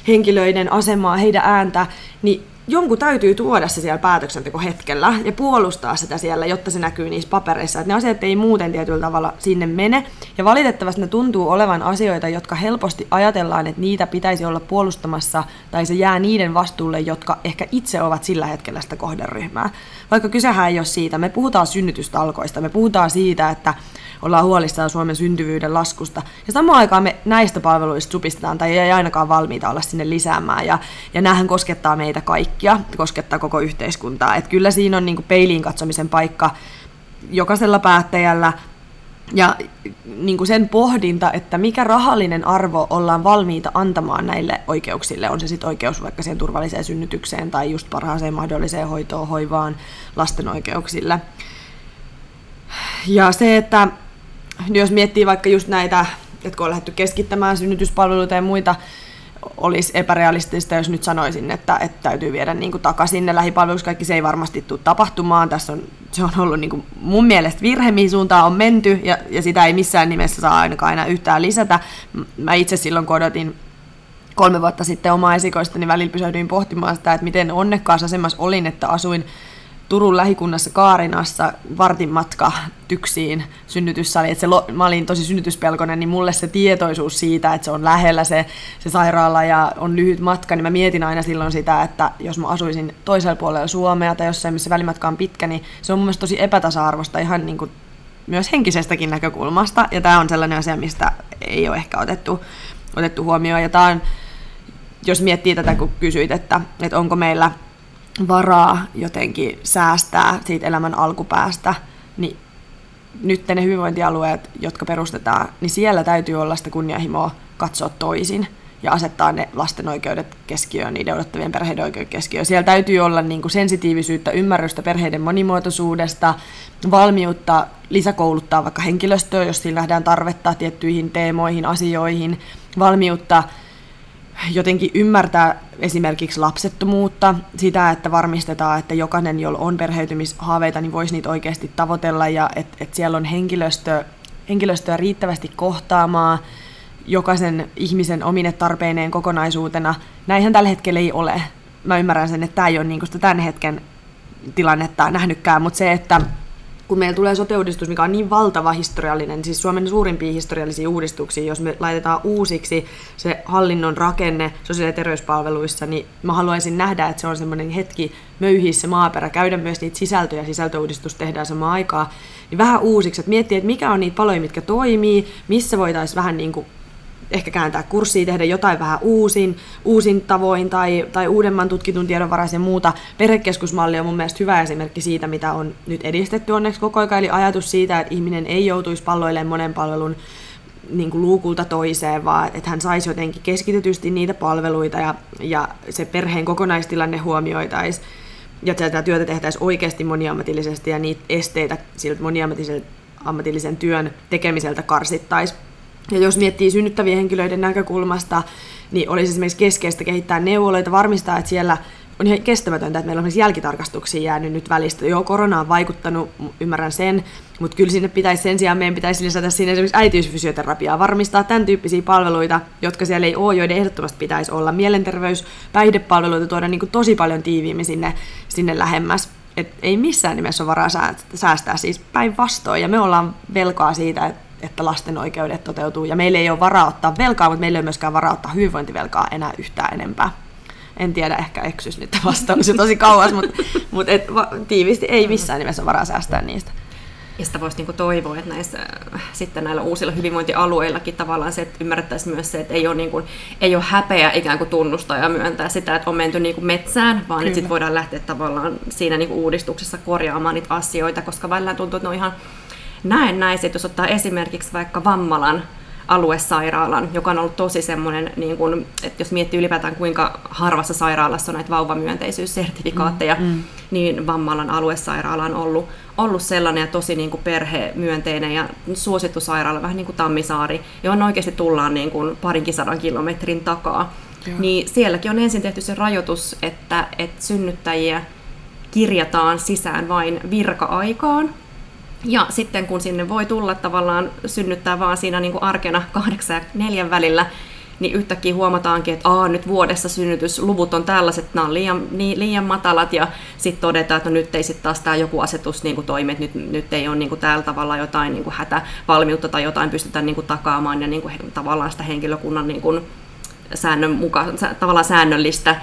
henkilöiden asemaa, heidän ääntä, niin jonkun täytyy tuoda se siellä päätöksentekohetkellä ja puolustaa sitä siellä, jotta se näkyy niissä papereissa. Että ne asiat ei muuten tietyllä tavalla sinne mene. Ja valitettavasti ne tuntuu olevan asioita, jotka helposti ajatellaan, että niitä pitäisi olla puolustamassa tai se jää niiden vastuulle, jotka ehkä itse ovat sillä hetkellä sitä kohderyhmää. Vaikka kysehän ei ole siitä. Me puhutaan synnytystalkoista, me puhutaan siitä, että ollaan huolissaan Suomen syntyvyyden laskusta. Ja samaan aikaan me näistä palveluista supistetaan tai ei ainakaan valmiita olla sinne lisäämään. Ja, ja näähän koskettaa meitä kaikkia, koskettaa koko yhteiskuntaa. Et kyllä siinä on niin peiliin katsomisen paikka jokaisella päättäjällä, ja niin kuin sen pohdinta, että mikä rahallinen arvo ollaan valmiita antamaan näille oikeuksille, on se sitten oikeus vaikka siihen turvalliseen synnytykseen tai just parhaaseen mahdolliseen hoitoon, hoivaan, lasten oikeuksille. Ja se, että jos miettii vaikka just näitä, jotka on lähdetty keskittämään synnytyspalveluita ja muita, olisi epärealistista, jos nyt sanoisin, että, että täytyy viedä niin kuin takaisin ne lähipalveluksi. Kaikki se ei varmasti tule tapahtumaan. Tässä on, se on ollut niin kuin mun mielestä virhe, mihin suuntaan on menty, ja, ja sitä ei missään nimessä saa ainakaan aina yhtään lisätä. Mä itse silloin, kun odotin kolme vuotta sitten omaa esikoista, niin välillä pysähdyin pohtimaan sitä, että miten onnekkaassa asemassa olin, että asuin Turun lähikunnassa Kaarinassa vartin matka tyksiin synnytyssali. Että se, mä olin tosi synnytyspelkonen, niin mulle se tietoisuus siitä, että se on lähellä se, se sairaala ja on lyhyt matka, niin mä mietin aina silloin sitä, että jos mä asuisin toisella puolella Suomea tai jossain, missä välimatka on pitkä, niin se on mun mielestä tosi epätasa-arvoista ihan niin kuin myös henkisestäkin näkökulmasta. Ja tämä on sellainen asia, mistä ei ole ehkä otettu, otettu huomioon. Ja tämä on, jos miettii tätä, kun kysyit, että, että onko meillä varaa jotenkin säästää siitä elämän alkupäästä, niin nyt ne hyvinvointialueet, jotka perustetaan, niin siellä täytyy olla sitä kunnianhimoa katsoa toisin ja asettaa ne lasten oikeudet keskiöön, niiden odottavien perheiden oikeudet keskiöön. Siellä täytyy olla niin kuin sensitiivisyyttä, ymmärrystä perheiden monimuotoisuudesta, valmiutta lisäkouluttaa vaikka henkilöstöä, jos siinä nähdään tarvetta tiettyihin teemoihin, asioihin, valmiutta jotenkin ymmärtää esimerkiksi lapsettomuutta, sitä, että varmistetaan, että jokainen, jolla on perheytymishaaveita, niin voisi niitä oikeasti tavoitella ja että et siellä on henkilöstö, henkilöstöä riittävästi kohtaamaan jokaisen ihmisen omine tarpeineen kokonaisuutena. Näinhän tällä hetkellä ei ole. Mä ymmärrän sen, että tämä ei ole niin sitä tämän hetken tilannetta nähnytkään, mutta se, että kun meillä tulee sote mikä on niin valtava historiallinen, siis Suomen suurimpia historiallisia uudistuksia, jos me laitetaan uusiksi se hallinnon rakenne sosiaali- ja terveyspalveluissa, niin mä haluaisin nähdä, että se on semmoinen hetki möyhiä se maaperä, käydä myös niitä sisältöjä, sisältöuudistus tehdään samaan aikaan, niin vähän uusiksi, että miettiä, että mikä on niitä paloja, mitkä toimii, missä voitaisiin vähän niin kuin ehkä kääntää kurssia, tehdä jotain vähän uusin, uusin tavoin tai, tai uudemman tutkitun tiedon ja muuta. Perhekeskusmalli on mun mielestä hyvä esimerkki siitä, mitä on nyt edistetty onneksi koko ajan, eli ajatus siitä, että ihminen ei joutuisi palloilleen monen palvelun niin kuin luukulta toiseen, vaan että hän saisi jotenkin keskitetysti niitä palveluita ja, ja se perheen kokonaistilanne huomioitaisiin ja tätä työtä tehtäisiin oikeasti moniammatillisesti ja niitä esteitä siltä moniammatillisen työn tekemiseltä karsittaisiin. Ja jos miettii synnyttävien henkilöiden näkökulmasta, niin olisi esimerkiksi keskeistä kehittää neuvoloita, varmistaa, että siellä on ihan kestämätöntä, että meillä on esimerkiksi jälkitarkastuksia jäänyt nyt välistä. Joo, korona on vaikuttanut, ymmärrän sen, mutta kyllä sinne pitäisi sen sijaan, meidän pitäisi lisätä sinne esimerkiksi äitiysfysioterapiaa, varmistaa tämän tyyppisiä palveluita, jotka siellä ei ole, joiden ehdottomasti pitäisi olla. Mielenterveys, päihdepalveluita tuoda niin kuin tosi paljon tiiviimmin sinne, sinne lähemmäs. Et ei missään nimessä ole varaa säästää, siis päinvastoin. Ja me ollaan velkaa siitä, että että lasten oikeudet toteutuu. Ja meillä ei ole varaa ottaa velkaa, mutta meillä ei ole myöskään varaa ottaa hyvinvointivelkaa enää yhtään enempää. En tiedä, ehkä eksys nyt vastaus tosi kauas, mutta, mutta et, va, tiivisti ei missään nimessä varaa säästää niistä. Ja sitä voisi niinku toivoa, että näissä, sitten näillä uusilla hyvinvointialueillakin tavallaan se, että ymmärrettäisiin myös se, että ei ole, niinku, ei ole häpeä ikään kuin tunnustaa ja myöntää sitä, että on menty niinku metsään, vaan että sitten voidaan lähteä tavallaan siinä niinku uudistuksessa korjaamaan niitä asioita, koska välillä tuntuu, että ne on ihan näennäiset, jos ottaa esimerkiksi vaikka Vammalan aluesairaalan, joka on ollut tosi semmoinen, niin kun, että jos miettii ylipäätään kuinka harvassa sairaalassa on näitä vauvamyönteisyyssertifikaatteja, mm, mm. niin Vammalan aluesairaala on ollut, ollut sellainen ja tosi niin kuin perhemyönteinen ja suosittu sairaala, vähän niin kuin Tammisaari, johon oikeasti tullaan niin kuin parinkin sadan kilometrin takaa. Joo. Niin sielläkin on ensin tehty se rajoitus, että, että synnyttäjiä kirjataan sisään vain virka-aikaan, ja sitten kun sinne voi tulla tavallaan synnyttää vaan siinä niin kuin arkena kahdeksan ja neljän välillä, niin yhtäkkiä huomataankin, että Aa, nyt vuodessa synnytysluvut on tällaiset, nämä on liian, niin, liian matalat, ja sitten todetaan, että no nyt ei sitten taas tämä joku asetus niin toimi, että nyt, nyt ei ole niin kuin tällä tavalla jotain niin kuin hätävalmiutta tai jotain pystytään niin kuin takaamaan, ja niin kuin, tavallaan sitä henkilökunnan niin kuin, säännön muka, tavallaan säännöllistä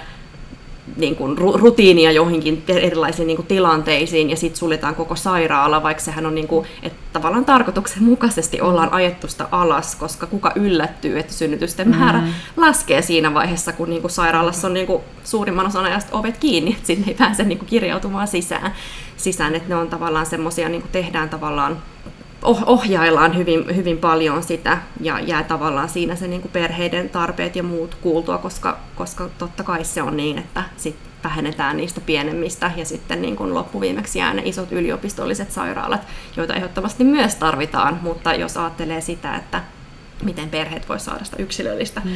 niin kuin rutiinia johonkin erilaisiin niin kuin tilanteisiin ja sitten suljetaan koko sairaala, vaikka sehän on niin kuin, että tavallaan tarkoituksenmukaisesti ollaan ajettu sitä alas, koska kuka yllättyy, että synnytysten määrä mm-hmm. laskee siinä vaiheessa, kun niin kuin sairaalassa on niin kuin suurimman osan ajasta ovet kiinni, että sinne ei pääse niin kuin kirjautumaan sisään, sisään että ne on tavallaan semmoisia, niin kuin tehdään tavallaan ohjaillaan hyvin, hyvin paljon sitä ja jää tavallaan siinä se niin kuin perheiden tarpeet ja muut kuultua, koska, koska totta kai se on niin, että sit vähennetään niistä pienemmistä ja sitten niin kuin loppuviimeksi jää ne isot yliopistolliset sairaalat, joita ehdottomasti myös tarvitaan, mutta jos ajattelee sitä, että miten perheet voi saada sitä yksilöllistä mm.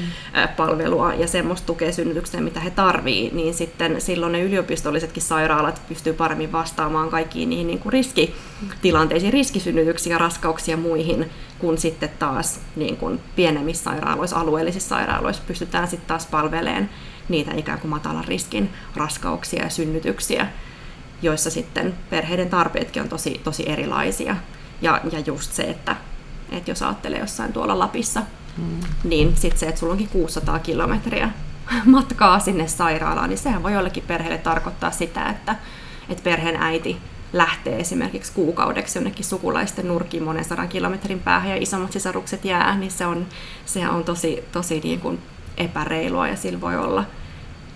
palvelua ja semmoista tukea synnytykseen, mitä he tarvii, niin sitten silloin ne yliopistollisetkin sairaalat pystyy paremmin vastaamaan kaikkiin niihin niin kuin riskitilanteisiin, riskisynnytyksiin, raskauksia ja muihin, kun sitten taas niin kuin pienemmissä sairaaloissa, alueellisissa sairaaloissa pystytään sitten taas palveleen niitä ikään kuin matalan riskin raskauksia ja synnytyksiä, joissa sitten perheiden tarpeetkin on tosi, tosi erilaisia. Ja, ja just se, että että jos ajattelee jossain tuolla Lapissa, mm. niin sitten se, että sulla onkin 600 kilometriä matkaa sinne sairaalaan, niin sehän voi jollekin perheelle tarkoittaa sitä, että, että perheen äiti lähtee esimerkiksi kuukaudeksi jonnekin sukulaisten nurkiin monen sadan kilometrin päähän ja isommat sisarukset jää, niin se on, se on tosi, tosi niin kuin epäreilua ja sillä voi olla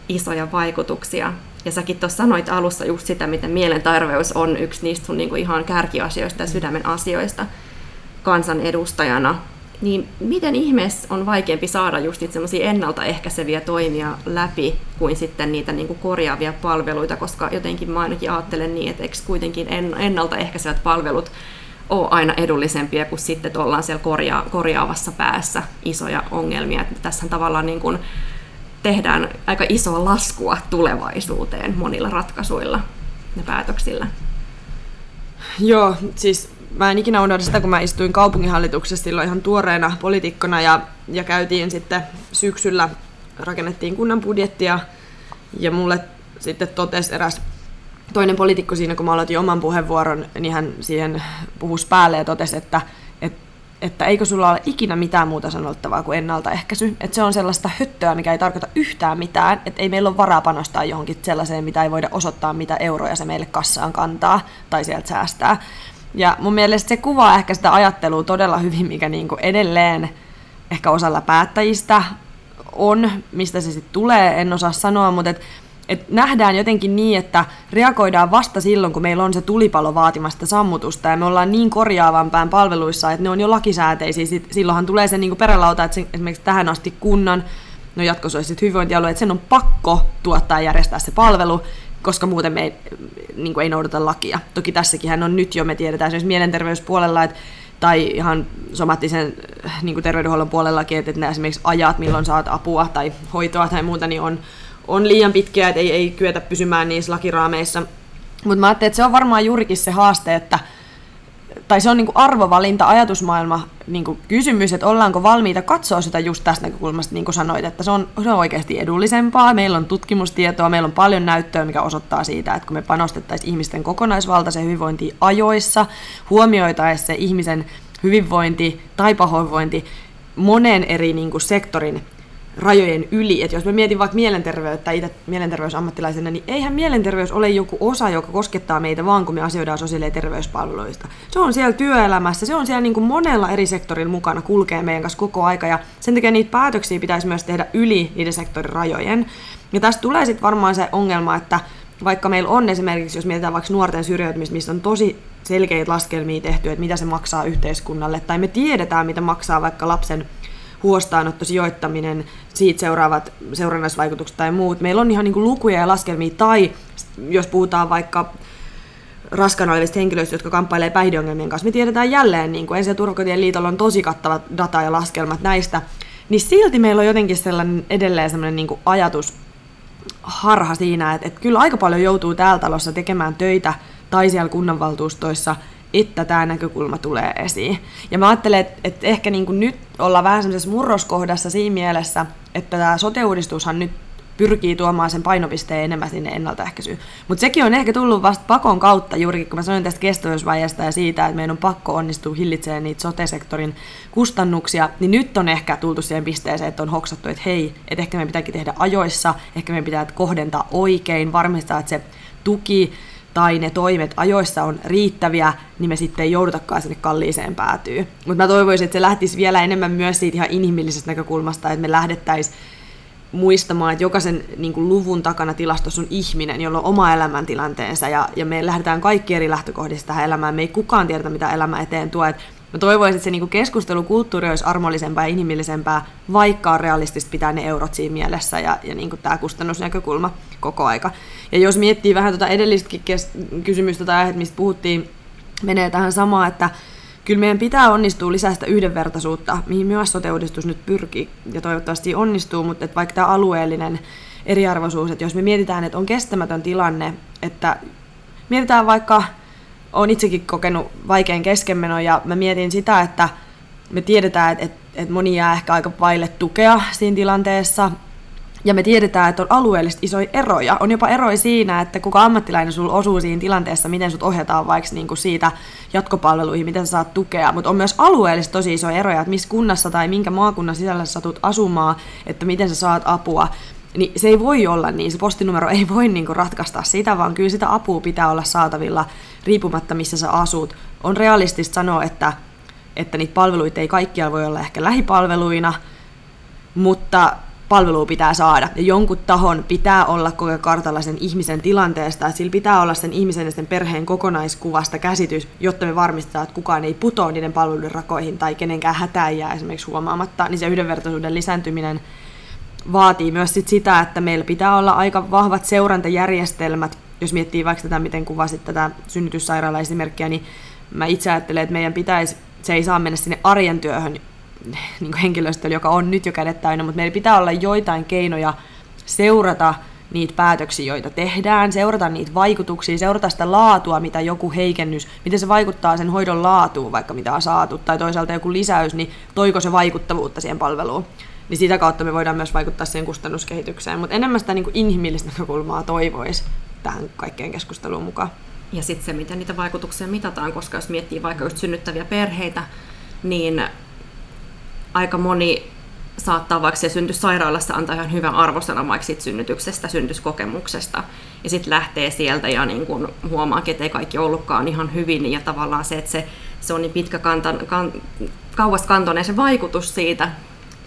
isoja vaikutuksia. Ja säkin tuossa sanoit alussa just sitä, miten mielenterveys on yksi niistä sun niin kuin ihan kärkiasioista ja sydämen asioista kansanedustajana, niin miten ihmeessä on vaikeampi saada just niitä semmoisia ennaltaehkäiseviä toimia läpi kuin sitten niitä niin kuin korjaavia palveluita, koska jotenkin mä ainakin ajattelen niin, että eikö kuitenkin ennaltaehkäisevät palvelut ole aina edullisempia kuin sitten, että ollaan siellä korjaa, korjaavassa päässä isoja ongelmia. Että tässä tavallaan niin kuin tehdään aika isoa laskua tulevaisuuteen monilla ratkaisuilla ja päätöksillä. Joo, siis mä en ikinä unohda sitä, kun mä istuin kaupunginhallituksessa silloin ihan tuoreena poliitikkona ja, ja käytiin sitten syksyllä, rakennettiin kunnan budjettia ja mulle sitten totesi eräs toinen poliitikko siinä, kun mä aloitin oman puheenvuoron, niin hän siihen puhuisi päälle ja totesi, että, että, että eikö sulla ole ikinä mitään muuta sanottavaa kuin ennaltaehkäisy. Että se on sellaista höttöä, mikä ei tarkoita yhtään mitään, että ei meillä ole varaa panostaa johonkin sellaiseen, mitä ei voida osoittaa, mitä euroja se meille kassaan kantaa tai sieltä säästää. Ja mun mielestä se kuvaa ehkä sitä ajattelua todella hyvin, mikä niin kuin edelleen ehkä osalla päättäjistä on, mistä se sitten tulee, en osaa sanoa, mutta et, et nähdään jotenkin niin, että reagoidaan vasta silloin, kun meillä on se tulipalo vaatimasta sammutusta ja me ollaan niin korjaavampään palveluissa, että ne on jo lakisääteisiä. silloinhan tulee se niin perälauta, että esimerkiksi tähän asti kunnan, no jatkossa olisi hyvinvointialue, että sen on pakko tuottaa ja järjestää se palvelu, koska muuten me ei, niin ei noudata lakia. Toki tässäkin on nyt jo, me tiedetään esimerkiksi mielenterveyspuolella, että tai ihan somaattisen niin kuin terveydenhuollon puolellakin, että, että esimerkiksi ajat, milloin saat apua tai hoitoa tai muuta, niin on, on liian pitkiä, että ei, ei kyetä pysymään niissä lakiraameissa. Mutta mä ajattelin, että se on varmaan juurikin se haaste, että, tai se on niin kuin arvovalinta, ajatusmaailma niin kuin kysymys, että ollaanko valmiita katsoa sitä just tästä näkökulmasta, niin kuin sanoit, että se on, se on oikeasti edullisempaa. Meillä on tutkimustietoa, meillä on paljon näyttöä, mikä osoittaa siitä, että kun me panostettaisiin ihmisten kokonaisvaltaiseen hyvinvointiin ajoissa, huomioitaisiin se ihmisen hyvinvointi tai pahoinvointi monen eri niin kuin sektorin rajojen yli. Että jos mä mietin vaikka mielenterveyttä itse mielenterveysammattilaisena, niin eihän mielenterveys ole joku osa, joka koskettaa meitä vaan, kun me asioidaan sosiaali- ja terveyspalveluista. Se on siellä työelämässä, se on siellä niin kuin monella eri sektorilla mukana, kulkee meidän kanssa koko aika, ja sen takia niitä päätöksiä pitäisi myös tehdä yli niiden sektorin rajojen. Ja tästä tulee sitten varmaan se ongelma, että vaikka meillä on esimerkiksi, jos mietitään vaikka nuorten syrjäytymistä, missä on tosi selkeitä laskelmia tehty, että mitä se maksaa yhteiskunnalle, tai me tiedetään, mitä maksaa vaikka lapsen huostaanotto, sijoittaminen, siitä seuraavat seurannaisvaikutukset tai muut. Meillä on ihan niin kuin lukuja ja laskelmia, tai jos puhutaan vaikka raskaana olevista henkilöistä, jotka kamppailee päihdeongelmien kanssa, me tiedetään jälleen, niin kuin ensi- ja turvakotien liitolla on tosi kattavat data ja laskelmat näistä, niin silti meillä on jotenkin sellainen edelleen sellainen niin kuin ajatus, harha siinä, että, että kyllä aika paljon joutuu täällä talossa tekemään töitä tai siellä kunnanvaltuustoissa, että tämä näkökulma tulee esiin. Ja mä ajattelen, että, ehkä niin kuin nyt ollaan vähän semmoisessa murroskohdassa siinä mielessä, että tämä sote-uudistushan nyt pyrkii tuomaan sen painopisteen enemmän sinne ennaltaehkäisyyn. Mutta sekin on ehkä tullut vasta pakon kautta, juurikin kun mä sanoin tästä kestävyysvajeesta ja siitä, että meidän on pakko onnistua hillitsemään niitä sote-sektorin kustannuksia, niin nyt on ehkä tultu siihen pisteeseen, että on hoksattu, että hei, että ehkä meidän pitääkin tehdä ajoissa, ehkä meidän pitää kohdentaa oikein, varmistaa, että se tuki tai ne toimet ajoissa on riittäviä, niin me sitten ei joudutakaan sinne kalliiseen päätyy. Mutta mä toivoisin, että se lähtisi vielä enemmän myös siitä ihan inhimillisestä näkökulmasta, että me lähdettäisiin muistamaan, että jokaisen niin kuin luvun takana tilastossa on ihminen, jolla on oma elämäntilanteensa ja, ja me lähdetään kaikki eri lähtökohdista tähän elämään. Me ei kukaan tiedä, mitä elämä eteen tuo. Et mä toivoisin, että se niin keskustelukulttuuri olisi armollisempaa ja inhimillisempää, vaikka on realistista pitää ne eurot siinä mielessä ja, ja niin tämä kustannusnäkökulma koko aika. Ja jos miettii vähän tuota edellistäkin kes- kysymystä tai aihetta, mistä puhuttiin, menee tähän samaan, että kyllä meidän pitää onnistua lisää sitä yhdenvertaisuutta, mihin myös sote nyt pyrkii. Ja toivottavasti onnistuu, mutta että vaikka tämä alueellinen eriarvoisuus, että jos me mietitään, että on kestämätön tilanne, että mietitään vaikka, olen itsekin kokenut vaikean keskenmenon ja mä mietin sitä, että me tiedetään, että, että, että moni jää ehkä aika vaille tukea siinä tilanteessa, ja me tiedetään, että on alueellisesti isoja eroja. On jopa eroja siinä, että kuka ammattilainen sulla osuu siinä tilanteessa, miten sut ohjataan vaikka niinku siitä jatkopalveluihin, miten sä saat tukea. Mutta on myös alueellisesti tosi isoja eroja, että missä kunnassa tai minkä maakunnan sisällä sä satut asumaan, että miten sä saat apua. Niin se ei voi olla niin, se postinumero ei voi niinku ratkaista sitä, vaan kyllä sitä apua pitää olla saatavilla riippumatta, missä sä asut. On realistista sanoa, että, että niitä palveluita ei kaikkialla voi olla ehkä lähipalveluina, mutta palvelua pitää saada. Ja jonkun tahon pitää olla koko kartalla sen ihmisen tilanteesta, että sillä pitää olla sen ihmisen ja sen perheen kokonaiskuvasta käsitys, jotta me varmistetaan, että kukaan ei putoa niiden palveluiden rakoihin tai kenenkään hätään jää esimerkiksi huomaamatta, niin se yhdenvertaisuuden lisääntyminen vaatii myös sit sitä, että meillä pitää olla aika vahvat seurantajärjestelmät, jos miettii vaikka tätä, miten kuvasit tätä synnytyssairaala-esimerkkiä, niin mä itse ajattelen, että meidän pitäisi, se ei saa mennä sinne arjen työhön niin henkilöstöllä, joka on nyt jo kädet täynnä, mutta meillä pitää olla joitain keinoja seurata niitä päätöksiä, joita tehdään, seurata niitä vaikutuksia, seurata sitä laatua, mitä joku heikennys, miten se vaikuttaa sen hoidon laatuun, vaikka mitä on saatu, tai toisaalta joku lisäys, niin toiko se vaikuttavuutta siihen palveluun. Niin sitä kautta me voidaan myös vaikuttaa siihen kustannuskehitykseen, mutta enemmän sitä niin kuin inhimillistä näkökulmaa toivoisi tähän kaikkeen keskusteluun mukaan. Ja sitten se, miten niitä vaikutuksia mitataan, koska jos miettii vaikka just synnyttäviä perheitä, niin aika moni saattaa vaikka se sairaalassa antaa ihan hyvän arvosana vaikka siitä synnytyksestä, synnytyskokemuksesta. Ja sitten lähtee sieltä ja niin kun huomaa, että ei kaikki ollutkaan ihan hyvin. Ja tavallaan se, että se, se on niin pitkä kantan, kan, kauas kantoinen se vaikutus siitä,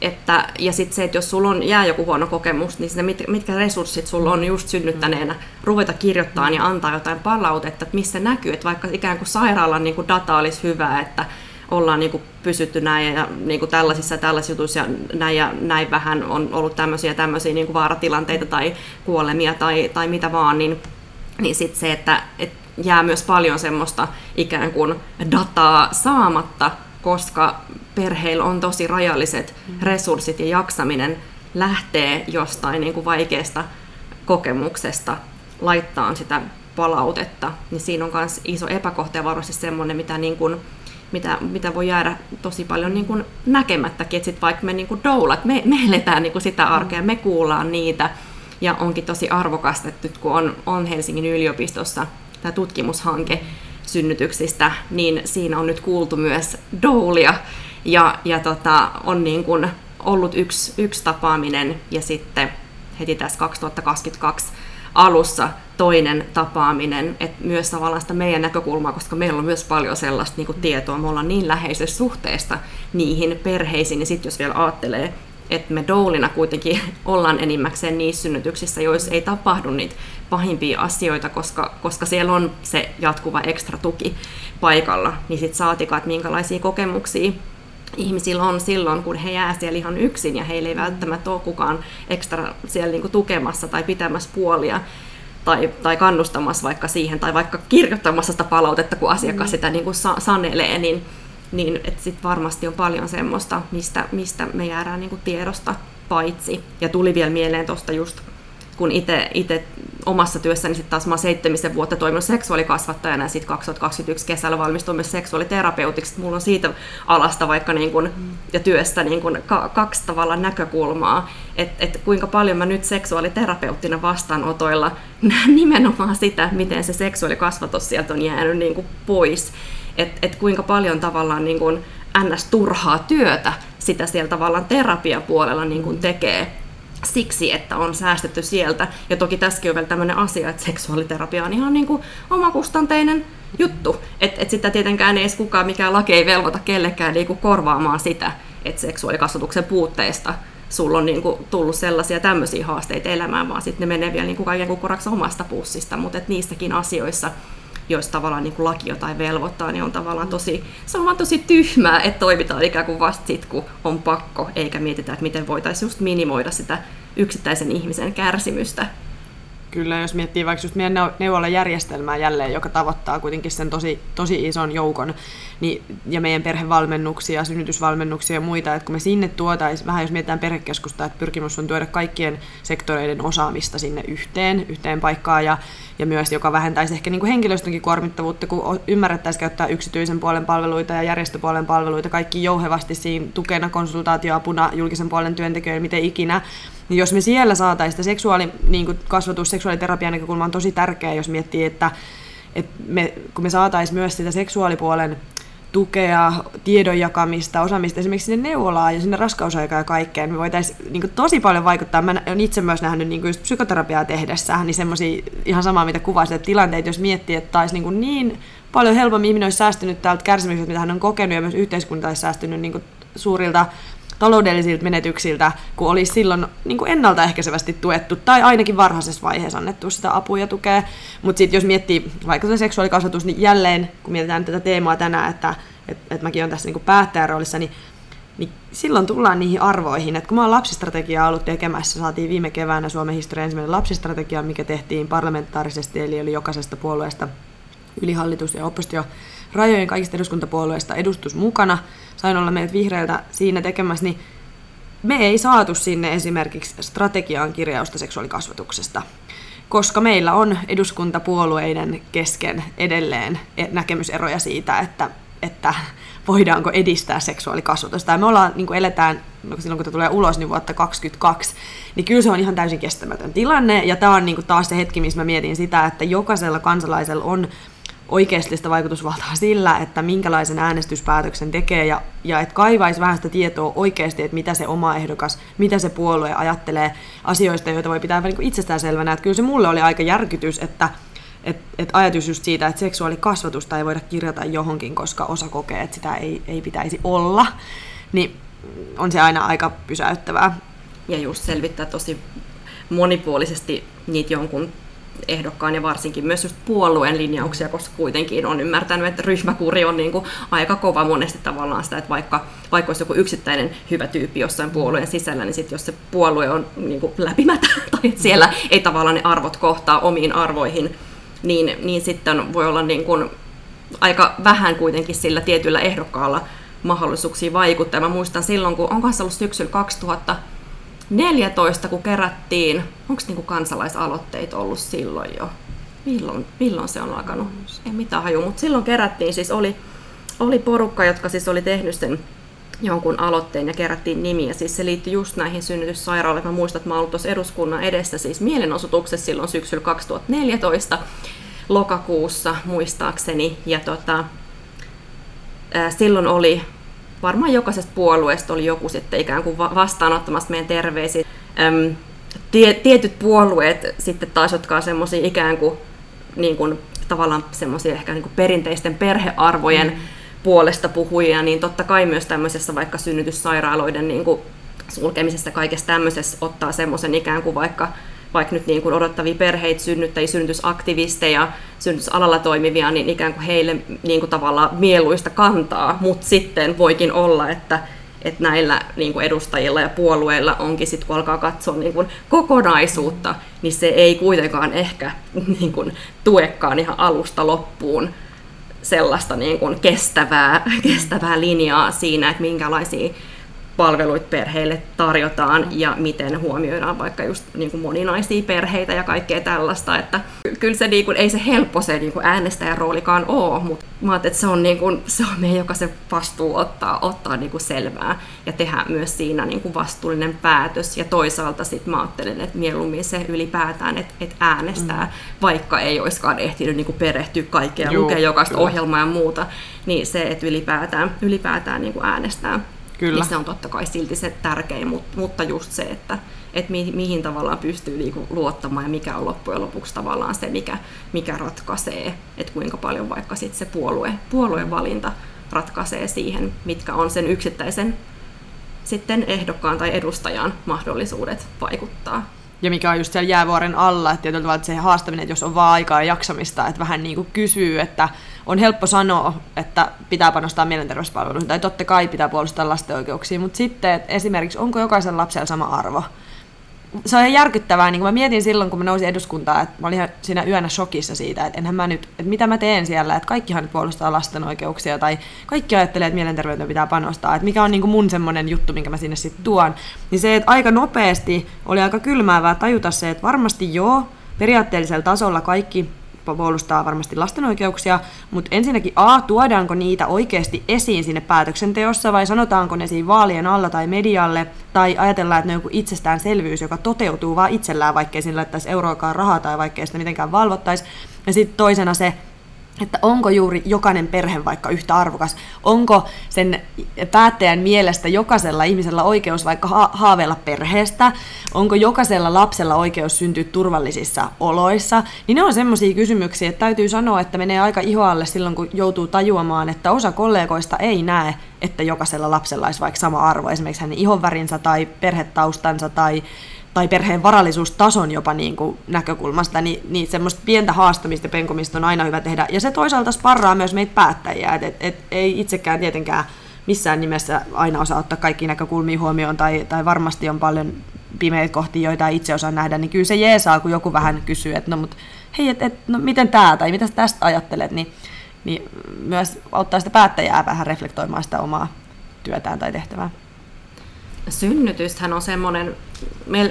että, ja sitten se, että jos sulla on, jää joku huono kokemus, niin mit, mitkä resurssit sulla on just synnyttäneenä ruveta kirjoittamaan ja antaa jotain palautetta, että missä näkyy, että vaikka ikään kuin sairaalan niin kuin data olisi hyvä, että ollaan niin kuin pysytty näin ja niin kuin tällaisissa ja tällaisissa jutuissa ja näin ja näin vähän on ollut tämmöisiä tämmöisiä niin kuin vaaratilanteita tai kuolemia tai, tai mitä vaan, niin, niin sitten se, että, että jää myös paljon semmoista ikään kuin dataa saamatta, koska perheillä on tosi rajalliset mm. resurssit ja jaksaminen lähtee jostain niin kuin vaikeasta kokemuksesta laittaa sitä palautetta, niin siinä on myös iso epäkohta ja varmasti semmoinen, mitä niin kuin mitä, mitä voi jäädä tosi paljon niin kuin näkemättäkin, että sit vaikka me niin kuin doulat, me, me eletään niin kuin sitä arkea, me kuullaan niitä, ja onkin tosi arvokasta, että nyt kun on, on Helsingin yliopistossa tämä tutkimushanke synnytyksistä, niin siinä on nyt kuultu myös doulia, ja, ja tota, on niin kuin ollut yksi, yksi tapaaminen ja sitten heti tässä 2022 alussa toinen tapaaminen, että myös tavallaan sitä meidän näkökulmaa, koska meillä on myös paljon sellaista niin kuin tietoa, me ollaan niin läheisessä suhteessa niihin perheisiin, niin sitten jos vielä ajattelee, että me doulina kuitenkin ollaan enimmäkseen niissä synnytyksissä, joissa ei tapahdu niitä pahimpia asioita, koska, koska siellä on se jatkuva ekstra tuki paikalla, niin sitten saatikaan, että minkälaisia kokemuksia ihmisillä on silloin, kun he jää siellä ihan yksin ja heillä ei välttämättä ole kukaan ekstra siellä niinku tukemassa tai pitämässä puolia tai, tai kannustamassa vaikka siihen, tai vaikka kirjoittamassa sitä palautetta, kun asiakas mm. sitä niin kuin sa- sanelee, niin, niin sitten varmasti on paljon semmoista, mistä, mistä me jäädään niin kuin tiedosta paitsi. Ja tuli vielä mieleen tuosta just kun itse omassa työssäni sitten taas mä oon seitsemisen vuotta toiminut seksuaalikasvattajana ja sitten 2021 kesällä valmistuin myös seksuaaliterapeutiksi. Mulla on siitä alasta vaikka niin kun, ja työstä niin kun kaksi tavalla näkökulmaa, että et kuinka paljon mä nyt seksuaaliterapeuttina vastaanotoilla näen nimenomaan sitä, miten se seksuaalikasvatus sieltä on jäänyt niin kuin pois. Että et kuinka paljon tavallaan niin kun ns. turhaa työtä sitä siellä tavallaan terapiapuolella niin kun tekee siksi, että on säästetty sieltä. Ja toki tässäkin on vielä tämmöinen asia, että seksuaaliterapia on ihan niin kuin omakustanteinen juttu. Että et sitä tietenkään ei edes kukaan, mikään laki ei velvoita kellekään niin kuin korvaamaan sitä, että seksuaalikasvatuksen puutteesta sulla on niin kuin tullut sellaisia tämmöisiä haasteita elämään, vaan sitten ne menee vielä niin kuin kaiken kukkuraksi omasta pussista. Mutta niissäkin asioissa joista tavallaan niin kuin laki jotain velvoittaa, niin on tavallaan tosi, se on vaan tosi tyhmää, että toimitaan ikään kuin vasta sit, kun on pakko, eikä mietitä, että miten voitaisiin just minimoida sitä yksittäisen ihmisen kärsimystä. Kyllä, jos miettii vaikka just meidän neuvolajärjestelmää jälleen, joka tavoittaa kuitenkin sen tosi, tosi ison joukon, niin, ja meidän perhevalmennuksia, synnytysvalmennuksia ja muita, että kun me sinne tuotaisiin, vähän jos mietitään perhekeskusta, että pyrkimys on tuoda kaikkien sektoreiden osaamista sinne yhteen, yhteen paikkaan, ja, ja myös joka vähentäisi ehkä niin kuin henkilöstönkin kuormittavuutta, kun ymmärrettäisiin käyttää yksityisen puolen palveluita ja järjestöpuolen palveluita, kaikki jouhevasti siinä tukena, konsultaatioapuna, julkisen puolen työntekijöille, miten ikinä, niin jos me siellä saataisiin sitä seksuaali, niin kuin kasvatus, seksuaaliterapian näkökulma on tosi tärkeä, jos miettii, että, että me, kun me saataisiin myös sitä seksuaalipuolen tukea, tiedon jakamista, osaamista esimerkiksi sinne neuvolaan ja sinne raskausaikaan ja kaikkeen. Me voitaisiin niin tosi paljon vaikuttaa. Mä olen itse myös nähnyt niin just psykoterapiaa tehdessä, niin semmoisia ihan samaa, mitä kuvasit, että tilanteet, jos miettii, että taisi niin, niin paljon helpommin ihminen olisi säästynyt täältä kärsimykseltä, mitä hän on kokenut, ja myös yhteiskunta olisi säästynyt niin suurilta taloudellisilta menetyksiltä, kun olisi silloin niin kuin ennaltaehkäisevästi tuettu tai ainakin varhaisessa vaiheessa annettu sitä apua ja tukea. Mutta sitten jos miettii vaikka se seksuaalikasvatus, niin jälleen kun mietitään tätä teemaa tänään, että et, et mäkin olen tässä niin päättäjäroolissa, niin niin silloin tullaan niihin arvoihin. että kun mä oon lapsistrategiaa ollut tekemässä, saatiin viime keväänä Suomen historian ensimmäinen lapsistrategia, mikä tehtiin parlamentaarisesti, eli oli jokaisesta puolueesta yli hallitus- ja oppositio rajojen kaikista eduskuntapuolueista edustus mukana, sain olla meidät vihreiltä siinä tekemässä, niin me ei saatu sinne esimerkiksi strategiaan kirjausta seksuaalikasvatuksesta, koska meillä on eduskuntapuolueiden kesken edelleen näkemyseroja siitä, että, että voidaanko edistää seksuaalikasvatusta. Ja me ollaan, niin kuin eletään, no silloin kun tulee ulos, niin vuotta 2022, niin kyllä se on ihan täysin kestämätön tilanne. Ja tämä on niin kuin taas se hetki, missä mä mietin sitä, että jokaisella kansalaisella on oikeasti sitä vaikutusvaltaa sillä, että minkälaisen äänestyspäätöksen tekee ja, ja että kaivaisi vähän sitä tietoa oikeasti, että mitä se oma ehdokas, mitä se puolue ajattelee asioista, joita voi pitää niin itsestäänselvänä. Että kyllä se mulle oli aika järkytys, että et, et ajatus just siitä, että seksuaalikasvatusta ei voida kirjata johonkin, koska osa kokee, että sitä ei, ei pitäisi olla, niin on se aina aika pysäyttävää. Ja just selvittää tosi monipuolisesti niitä jonkun ehdokkaan ja varsinkin myös just puolueen linjauksia, koska kuitenkin on ymmärtänyt, että ryhmäkuri on niin kuin aika kova monesti tavallaan sitä, että vaikka, vaikka olisi joku yksittäinen hyvä tyyppi jossain puolueen sisällä, niin sitten jos se puolue on niin kuin läpimätä tai että siellä ei tavallaan ne arvot kohtaa omiin arvoihin, niin, niin sitten voi olla niin kuin aika vähän kuitenkin sillä tietyllä ehdokkaalla mahdollisuuksia vaikuttaa. Mä muistan silloin, kun onkohan se ollut syksyllä 2000 14, kun kerättiin, onko niinku kansalaisaloitteita ollut silloin jo? Milloin, milloin se on alkanut? Ei mitään haju, mutta silloin kerättiin, siis oli, oli porukka, jotka siis oli tehnyt sen jonkun aloitteen ja kerättiin nimiä. Siis se liittyi just näihin synnytyssairaaloihin. Mä muistan, että mä ollut tuossa eduskunnan edessä siis mielenosoituksessa silloin syksyllä 2014 lokakuussa muistaakseni. Ja tota, silloin oli varmaan jokaisesta puolueesta oli joku sitten ikään kuin vastaanottamassa meidän terveisiä. Öm, tie, tietyt puolueet sitten taas, jotka on semmoisia ikään kuin, niin kuin tavallaan semmoisia ehkä niin kuin perinteisten perhearvojen mm. puolesta puhujia, niin totta kai myös tämmöisessä vaikka synnytyssairaaloiden niin kuin sulkemisessa kaikessa tämmöisessä ottaa semmoisen ikään kuin vaikka vaikka nyt niin kuin odottavia perheitä, synnyttäjiä, synnytysaktivisteja, synnytysalalla toimivia, niin ikään kuin heille niin kuin tavallaan mieluista kantaa, mutta sitten voikin olla, että että näillä niin kuin edustajilla ja puolueilla onkin sitten, kun alkaa katsoa niin kuin kokonaisuutta, niin se ei kuitenkaan ehkä niin kuin, tuekaan ihan alusta loppuun sellaista niin kuin kestävää, kestävää linjaa siinä, että minkälaisia palveluita perheille tarjotaan ja miten huomioidaan vaikka just niin kuin moninaisia perheitä ja kaikkea tällaista. Että kyllä se niin kuin, ei se helppo se niin kuin äänestäjän roolikaan ole, mutta mä ajattelin, että se on, niin kuin, se on meidän jokaisen vastuu ottaa, ottaa niin kuin selvää ja tehdä myös siinä niin kuin vastuullinen päätös. Ja toisaalta sitten mä ajattelen, että mieluummin se ylipäätään, että, että äänestää, mm. vaikka ei olisikaan ehtinyt niin kuin perehtyä kaikkea ja lukea jokaista kyllä. ohjelmaa ja muuta, niin se, että ylipäätään, ylipäätään niin kuin äänestää. Kyllä. Niin se on totta kai silti se tärkein, mutta just se, että, että mi, mihin tavallaan pystyy niinku luottamaan ja mikä on loppujen lopuksi tavallaan se, mikä, mikä ratkaisee, että kuinka paljon vaikka sit se puolue, puolueen valinta ratkaisee siihen, mitkä on sen yksittäisen sitten ehdokkaan tai edustajan mahdollisuudet vaikuttaa ja mikä on just siellä jäävuoren alla, että tietyllä tavalla että se haastaminen, että jos on vaan aikaa ja jaksamista, että vähän niin kuin kysyy, että on helppo sanoa, että pitää panostaa mielenterveyspalveluihin, tai totta kai pitää puolustaa lasten oikeuksia, mutta sitten, että esimerkiksi onko jokaisen lapsella sama arvo, se on ihan järkyttävää. Niin kun mä mietin silloin, kun mä nousin eduskuntaan, että mä olin ihan siinä yönä shokissa siitä, että enhän mä nyt, että mitä mä teen siellä, että kaikkihan nyt puolustaa lasten oikeuksia tai kaikki ajattelee, että mielenterveyteen pitää panostaa, että mikä on niin kuin mun semmoinen juttu, minkä mä sinne sitten tuon. Niin se, että aika nopeasti oli aika kylmäävää tajuta se, että varmasti joo, periaatteellisella tasolla kaikki puolustaa varmasti lasten oikeuksia, mutta ensinnäkin A, tuodaanko niitä oikeasti esiin sinne päätöksenteossa vai sanotaanko ne siinä vaalien alla tai medialle, tai ajatellaan, että ne on joku itsestäänselvyys, joka toteutuu vaan itsellään, vaikkei sinne laittaisi euroakaan rahaa tai vaikkei sitä mitenkään valvottaisi. Ja sitten toisena se, että onko juuri jokainen perhe vaikka yhtä arvokas, onko sen päättäjän mielestä jokaisella ihmisellä oikeus vaikka ha- haaveilla perheestä, onko jokaisella lapsella oikeus syntyä turvallisissa oloissa, niin ne on semmoisia kysymyksiä, että täytyy sanoa, että menee aika ihoalle silloin, kun joutuu tajuamaan, että osa kollegoista ei näe, että jokaisella lapsella olisi vaikka sama arvo, esimerkiksi hänen ihonvärinsä tai perhetaustansa tai tai perheen varallisuustason jopa niin kuin näkökulmasta, niin, niin semmoista pientä haastamista ja penkomista on aina hyvä tehdä. Ja se toisaalta sparraa myös meitä päättäjiä, että et, et ei itsekään tietenkään missään nimessä aina osaa ottaa kaikki näkökulmia huomioon, tai, tai varmasti on paljon pimeitä kohtia, joita ei itse osaa nähdä, niin kyllä se jeesaa, kun joku vähän kysyy, että no mut hei, et, et, no miten tämä, tai mitä tästä ajattelet, niin, niin myös auttaa sitä päättäjää vähän reflektoimaan sitä omaa työtään tai tehtävää synnytyshän on semmoinen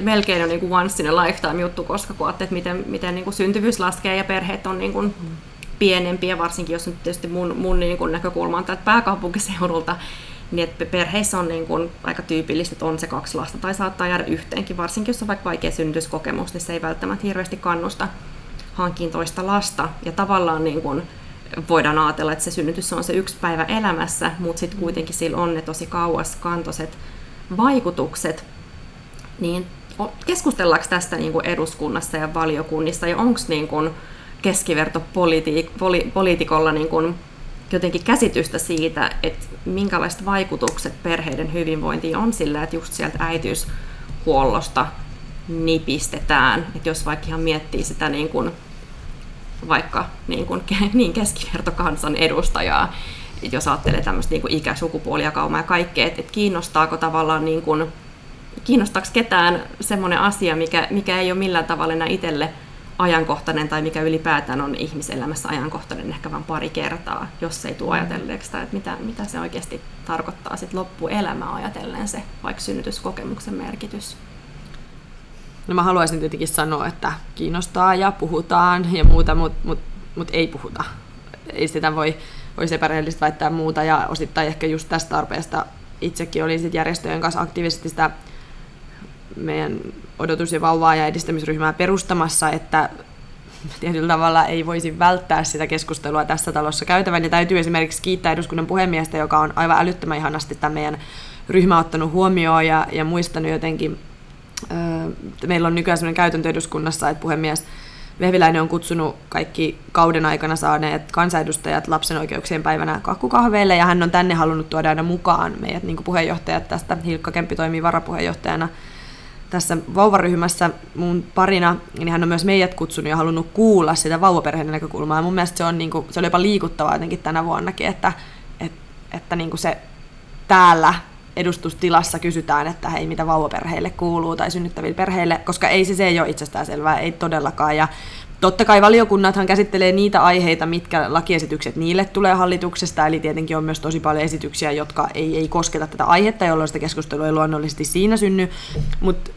melkein on niin kuin once in a lifetime juttu, koska kun että miten, miten niin kuin syntyvyys laskee ja perheet on niin kuin pienempiä, varsinkin jos nyt tietysti mun, mun niin kuin näkökulma on täältä pääkaupunkiseudulta, niin että perheissä on niin kuin aika tyypillistä, että on se kaksi lasta tai saattaa jäädä yhteenkin, varsinkin jos on vaikka vaikea synnytyskokemus, niin se ei välttämättä hirveästi kannusta hankkiin toista lasta. Ja tavallaan niin kuin voidaan ajatella, että se synnytys on se yksi päivä elämässä, mutta sitten kuitenkin sillä on ne tosi kauas kantoiset vaikutukset, niin keskustellaanko tästä niin kuin eduskunnassa ja valiokunnissa ja onko niin kuin keskiverto poli, poliitikolla niin kuin jotenkin käsitystä siitä, että minkälaiset vaikutukset perheiden hyvinvointiin on sillä, että just sieltä äitiyshuollosta nipistetään. Että jos vaikka ihan miettii sitä niin kuin, vaikka niin, kuin, niin keskivertokansan edustajaa, jos ajattelee tämmöistä niin kuin ikä, sukupuolijakaumaa ja kaikkea, että, että kiinnostaako tavallaan, niin kuin, kiinnostaako ketään semmoinen asia, mikä, mikä ei ole millään tavalla enää itselle ajankohtainen tai mikä ylipäätään on ihmiselämässä ajankohtainen ehkä vain pari kertaa, jos ei tule ajatelleeksi sitä, että mitä, mitä se oikeasti tarkoittaa sit loppuelämää ajatellen se vaikka synnytyskokemuksen merkitys. No mä haluaisin tietenkin sanoa, että kiinnostaa ja puhutaan ja muuta, mutta mut, mut ei puhuta. Ei sitä voi olisi epärehellistä väittää muuta ja osittain ehkä just tästä tarpeesta itsekin olin sit järjestöjen kanssa aktiivisesti sitä meidän odotus- ja vauvaa- ja edistämisryhmää perustamassa, että tietyllä tavalla ei voisi välttää sitä keskustelua tässä talossa käytävän. Ja täytyy esimerkiksi kiittää eduskunnan puhemiestä, joka on aivan älyttömän ihanasti tämän meidän ryhmä ottanut huomioon ja, ja muistanut jotenkin, öö, meillä on nykyään sellainen käytäntö eduskunnassa, että puhemies Vehviläinen on kutsunut kaikki kauden aikana saaneet kansanedustajat lapsen oikeuksien päivänä kakkukahveille, ja hän on tänne halunnut tuoda aina mukaan meidät niin puheenjohtajat tästä. Hilkka Kemppi toimii varapuheenjohtajana tässä vauvaryhmässä mun parina, niin hän on myös meidät kutsunut ja halunnut kuulla sitä vauvaperheen näkökulmaa. Ja mun mielestä se, on, niin kuin, se oli jopa liikuttavaa jotenkin tänä vuonnakin, että, että, että niin kuin se täällä edustustilassa kysytään, että hei, mitä vauvaperheille kuuluu tai synnyttäville perheille, koska ei se, se ei ole itsestään selvää, ei todellakaan. Ja totta kai valiokunnathan käsittelee niitä aiheita, mitkä lakiesitykset niille tulee hallituksesta, eli tietenkin on myös tosi paljon esityksiä, jotka ei, ei kosketa tätä aihetta, jolloin sitä keskustelua ei luonnollisesti siinä synny, mutta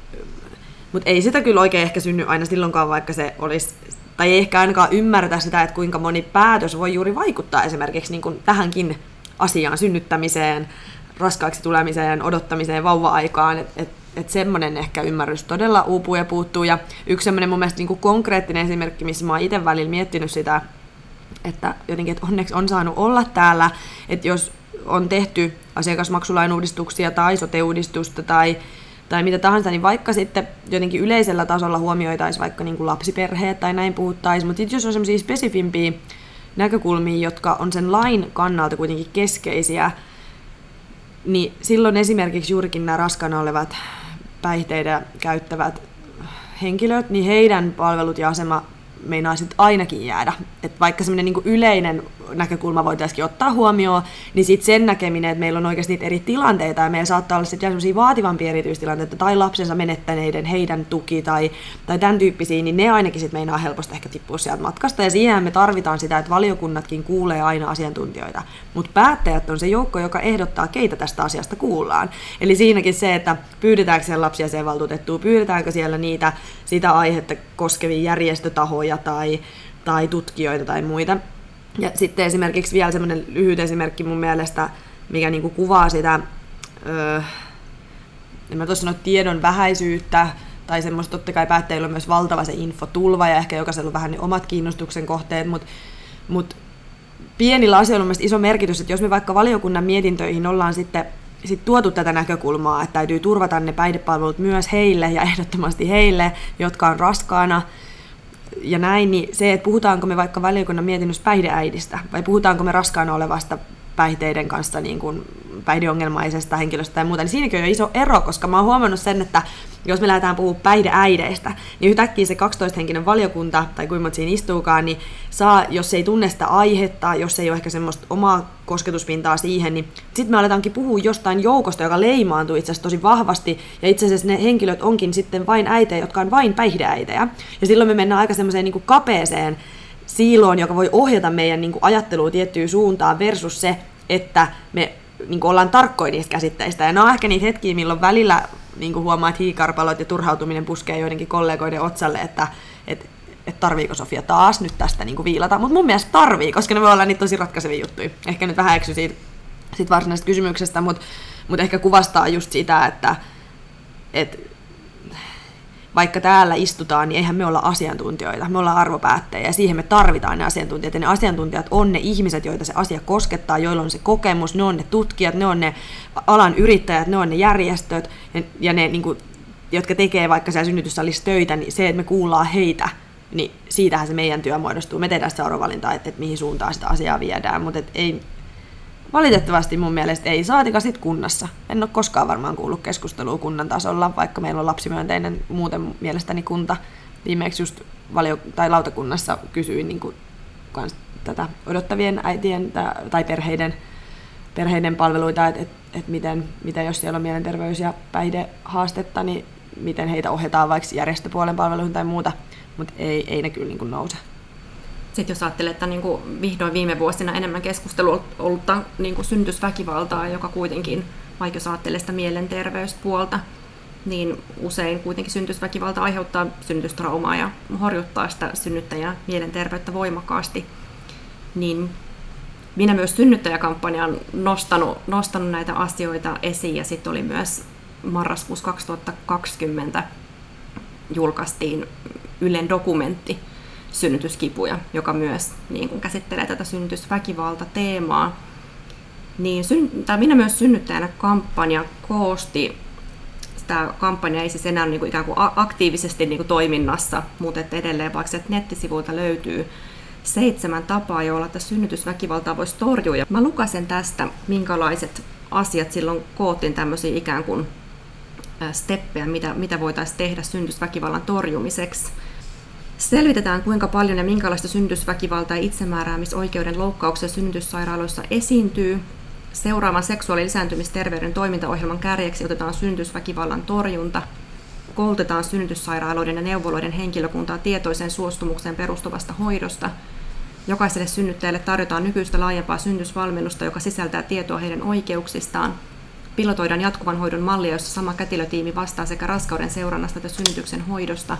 mut ei sitä kyllä oikein ehkä synny aina silloinkaan, vaikka se olisi tai ei ehkä ainakaan ymmärretä sitä, että kuinka moni päätös voi juuri vaikuttaa esimerkiksi niin kuin tähänkin asiaan synnyttämiseen, raskaaksi tulemiseen, odottamiseen, vauva-aikaan, että et, et semmoinen ehkä ymmärrys todella uupuu ja puuttuu. Ja yksi semmoinen mun mielestä niin kuin konkreettinen esimerkki, missä mä oon itse välillä miettinyt sitä, että jotenkin, että onneksi on saanut olla täällä, että jos on tehty asiakasmaksulain uudistuksia tai sote-uudistusta tai, tai mitä tahansa, niin vaikka sitten jotenkin yleisellä tasolla huomioitaisiin vaikka niin kuin lapsiperheet tai näin puhuttaisiin, mutta jos on semmoisia spesifimpiä näkökulmia, jotka on sen lain kannalta kuitenkin keskeisiä, niin silloin esimerkiksi juurikin nämä raskana olevat päihteitä käyttävät henkilöt, niin heidän palvelut ja asema meinaa sitten ainakin jäädä. Et vaikka semmoinen niinku yleinen näkökulma voitaisiin ottaa huomioon, niin sitten sen näkeminen, että meillä on oikeasti niitä eri tilanteita, ja meillä saattaa olla sitten sellaisia vaativampia erityistilanteita, tai lapsensa menettäneiden, heidän tuki, tai, tai tämän tyyppisiä, niin ne ainakin sitten meinaa helposti ehkä tippua sieltä matkasta, ja siihen me tarvitaan sitä, että valiokunnatkin kuulee aina asiantuntijoita. Mutta päättäjät on se joukko, joka ehdottaa, keitä tästä asiasta kuullaan. Eli siinäkin se, että pyydetäänkö siellä lapsia sen valtuutettua, pyydetäänkö siellä niitä sitä aihetta koskevia järjestötahoja tai, tai tutkijoita tai muita. Ja sitten esimerkiksi vielä semmoinen lyhyt esimerkki mun mielestä, mikä niinku kuvaa sitä, öö, en mä tuossa sano tiedon vähäisyyttä, tai semmoista totta kai päättäjillä on myös valtava se infotulva ja ehkä jokaisella on vähän ne omat kiinnostuksen kohteet, mutta mut pienillä asioilla on iso merkitys, että jos me vaikka valiokunnan mietintöihin ollaan sitten sit tuotu tätä näkökulmaa, että täytyy turvata ne päihdepalvelut myös heille ja ehdottomasti heille, jotka on raskaana, ja näin, niin se, että puhutaanko me vaikka valiokunnan mietinnössä päihdeäidistä vai puhutaanko me raskaana olevasta päihteiden kanssa niin kuin päihdeongelmaisesta henkilöstä tai muuta, niin siinäkin on jo iso ero, koska mä oon huomannut sen, että jos me lähdetään puhumaan päihdeäideistä, niin yhtäkkiä se 12-henkinen valiokunta, tai kuinka siinä istuukaan, niin saa, jos ei tunne sitä aihetta, jos ei ole ehkä semmoista omaa kosketuspintaa siihen, niin sitten me aletaankin puhua jostain joukosta, joka leimaantuu itse asiassa tosi vahvasti, ja itse asiassa ne henkilöt onkin sitten vain äitejä, jotka on vain päihdeäitejä. Ja silloin me mennään aika semmoiseen niin kapeeseen siiloon, joka voi ohjata meidän niin kuin ajattelua tiettyyn suuntaan versus se, että me niin kuin ollaan tarkkoja niistä käsitteistä. Ja ne on ehkä niitä hetkiä, milloin välillä niin kuin huomaa, että hiikarpalot ja turhautuminen puskee joidenkin kollegoiden otsalle, että, että että tarviiko Sofia taas nyt tästä niin kuin viilata. Mutta mun mielestä tarvii, koska ne voi olla niitä tosi ratkaisevia juttuja. Ehkä nyt vähän eksy siitä, siitä varsinaisesta kysymyksestä, mutta, mutta ehkä kuvastaa just sitä, että, että vaikka täällä istutaan, niin eihän me olla asiantuntijoita, me ollaan arvopäättäjiä ja siihen me tarvitaan ne asiantuntijat. Ja ne asiantuntijat on ne ihmiset, joita se asia koskettaa, joilla on se kokemus, ne on ne tutkijat, ne on ne alan yrittäjät, ne on ne järjestöt ja, ja ne, niin kuin, jotka tekee vaikka siellä synnytyssalissa töitä, niin se, että me kuullaan heitä, niin siitähän se meidän työ muodostuu. Me tehdään sitä arvovalintaa, että, että mihin suuntaan sitä asiaa viedään, mutta ei, Valitettavasti mun mielestä ei, saatika sit kunnassa. En ole koskaan varmaan kuullut keskustelua kunnan tasolla, vaikka meillä on lapsimyönteinen muuten mielestäni kunta. Viimeksi just valio- tai lautakunnassa kysyin niin kuin, kans tätä odottavien äitien tai perheiden, perheiden palveluita, että et, et miten, miten jos siellä on mielenterveys- ja päihdehaastetta, niin miten heitä ohjataan vaikka järjestöpuolen palveluihin tai muuta, mutta ei, ei ne kyllä niin kuin nouse sitten jos ajattelee, että niin kuin vihdoin viime vuosina enemmän keskustelua ollut niin kuin syntysväkivaltaa, joka kuitenkin, vaikka jos ajattelee sitä mielenterveyspuolta, niin usein kuitenkin syntysväkivalta aiheuttaa synnytystraumaa ja horjuttaa sitä synnyttäjää mielenterveyttä voimakkaasti. Niin minä myös synnyttäjäkampanjan nostanut, nostanut näitä asioita esiin ja sitten oli myös marraskuussa 2020 julkaistiin Ylen dokumentti synnytyskipuja, joka myös niin kuin käsittelee tätä synnytysväkivalta-teemaa. Niin, syn, tai Minä myös synnyttäjänä kampanja koosti tämä kampanja ei siis enää niin kuin ikään kuin aktiivisesti niin kuin toiminnassa, mutta että edelleen vaikka että nettisivuilta löytyy seitsemän tapaa, joilla tätä synnytysväkivaltaa voisi torjua. Ja mä lukasen tästä, minkälaiset asiat silloin koottiin tämmöisiä ikään kuin steppejä, mitä, mitä voitaisiin tehdä synnytysväkivallan torjumiseksi. Selvitetään, kuinka paljon ja minkälaista synnytysväkivaltaa ja itsemääräämisoikeuden loukkauksia synnytyssairaaloissa esiintyy. Seuraavan seksuaali- ja lisääntymisterveyden toimintaohjelman kärjeksi otetaan synnytysväkivallan torjunta. Koulutetaan synnytyssairaaloiden ja neuvoloiden henkilökuntaa tietoisen suostumukseen perustuvasta hoidosta. Jokaiselle synnyttäjälle tarjotaan nykyistä laajempaa synnytysvalmennusta, joka sisältää tietoa heidän oikeuksistaan. Pilotoidaan jatkuvan hoidon mallia, jossa sama kätilötiimi vastaa sekä raskauden seurannasta että synnytyksen hoidosta.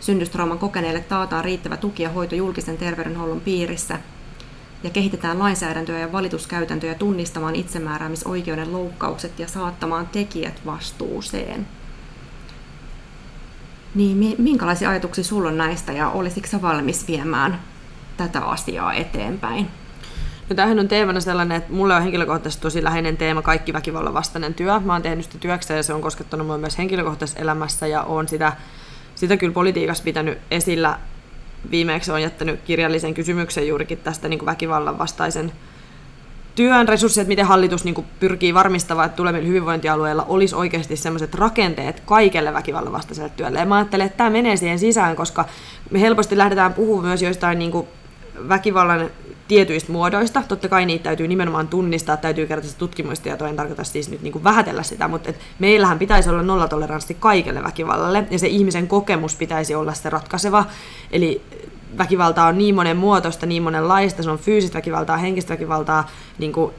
Synnytystrauman kokeneille taataan riittävä tuki ja hoito julkisen terveydenhuollon piirissä ja kehitetään lainsäädäntöä ja valituskäytäntöjä tunnistamaan itsemääräämisoikeuden loukkaukset ja saattamaan tekijät vastuuseen. Niin minkälaisia ajatuksia sulla on näistä ja olisitko valmis viemään tätä asiaa eteenpäin? No tämähän on teemana sellainen, että mulle on henkilökohtaisesti tosi läheinen teema kaikki väkivallan vastainen työ. Mä oon tehnyt sitä työksä ja se on koskettanut mua myös henkilökohtaisessa elämässä ja on sitä, sitä kyllä politiikassa pitänyt esillä. Viimeksi on jättänyt kirjallisen kysymyksen juurikin tästä niin kuin väkivallan vastaisen työn resursseja, miten hallitus niin kuin, pyrkii varmistamaan, että tulevilla hyvinvointialueilla olisi oikeasti sellaiset rakenteet kaikelle väkivallan vastaiselle työlle. Ja mä ajattelen, että tämä menee siihen sisään, koska me helposti lähdetään puhumaan myös joistain niin kuin, väkivallan tietyistä muodoista. Totta kai niitä täytyy nimenomaan tunnistaa, täytyy kertoa tutkimustietoa, en tarkoita siis nyt niin kuin vähätellä sitä, mutta et meillähän pitäisi olla nollatoleranssi kaikelle väkivallalle, ja se ihmisen kokemus pitäisi olla se ratkaiseva. Eli väkivaltaa on niin monen muotoista, niin monenlaista, se on fyysistä väkivaltaa, henkistä väkivaltaa, niin kuin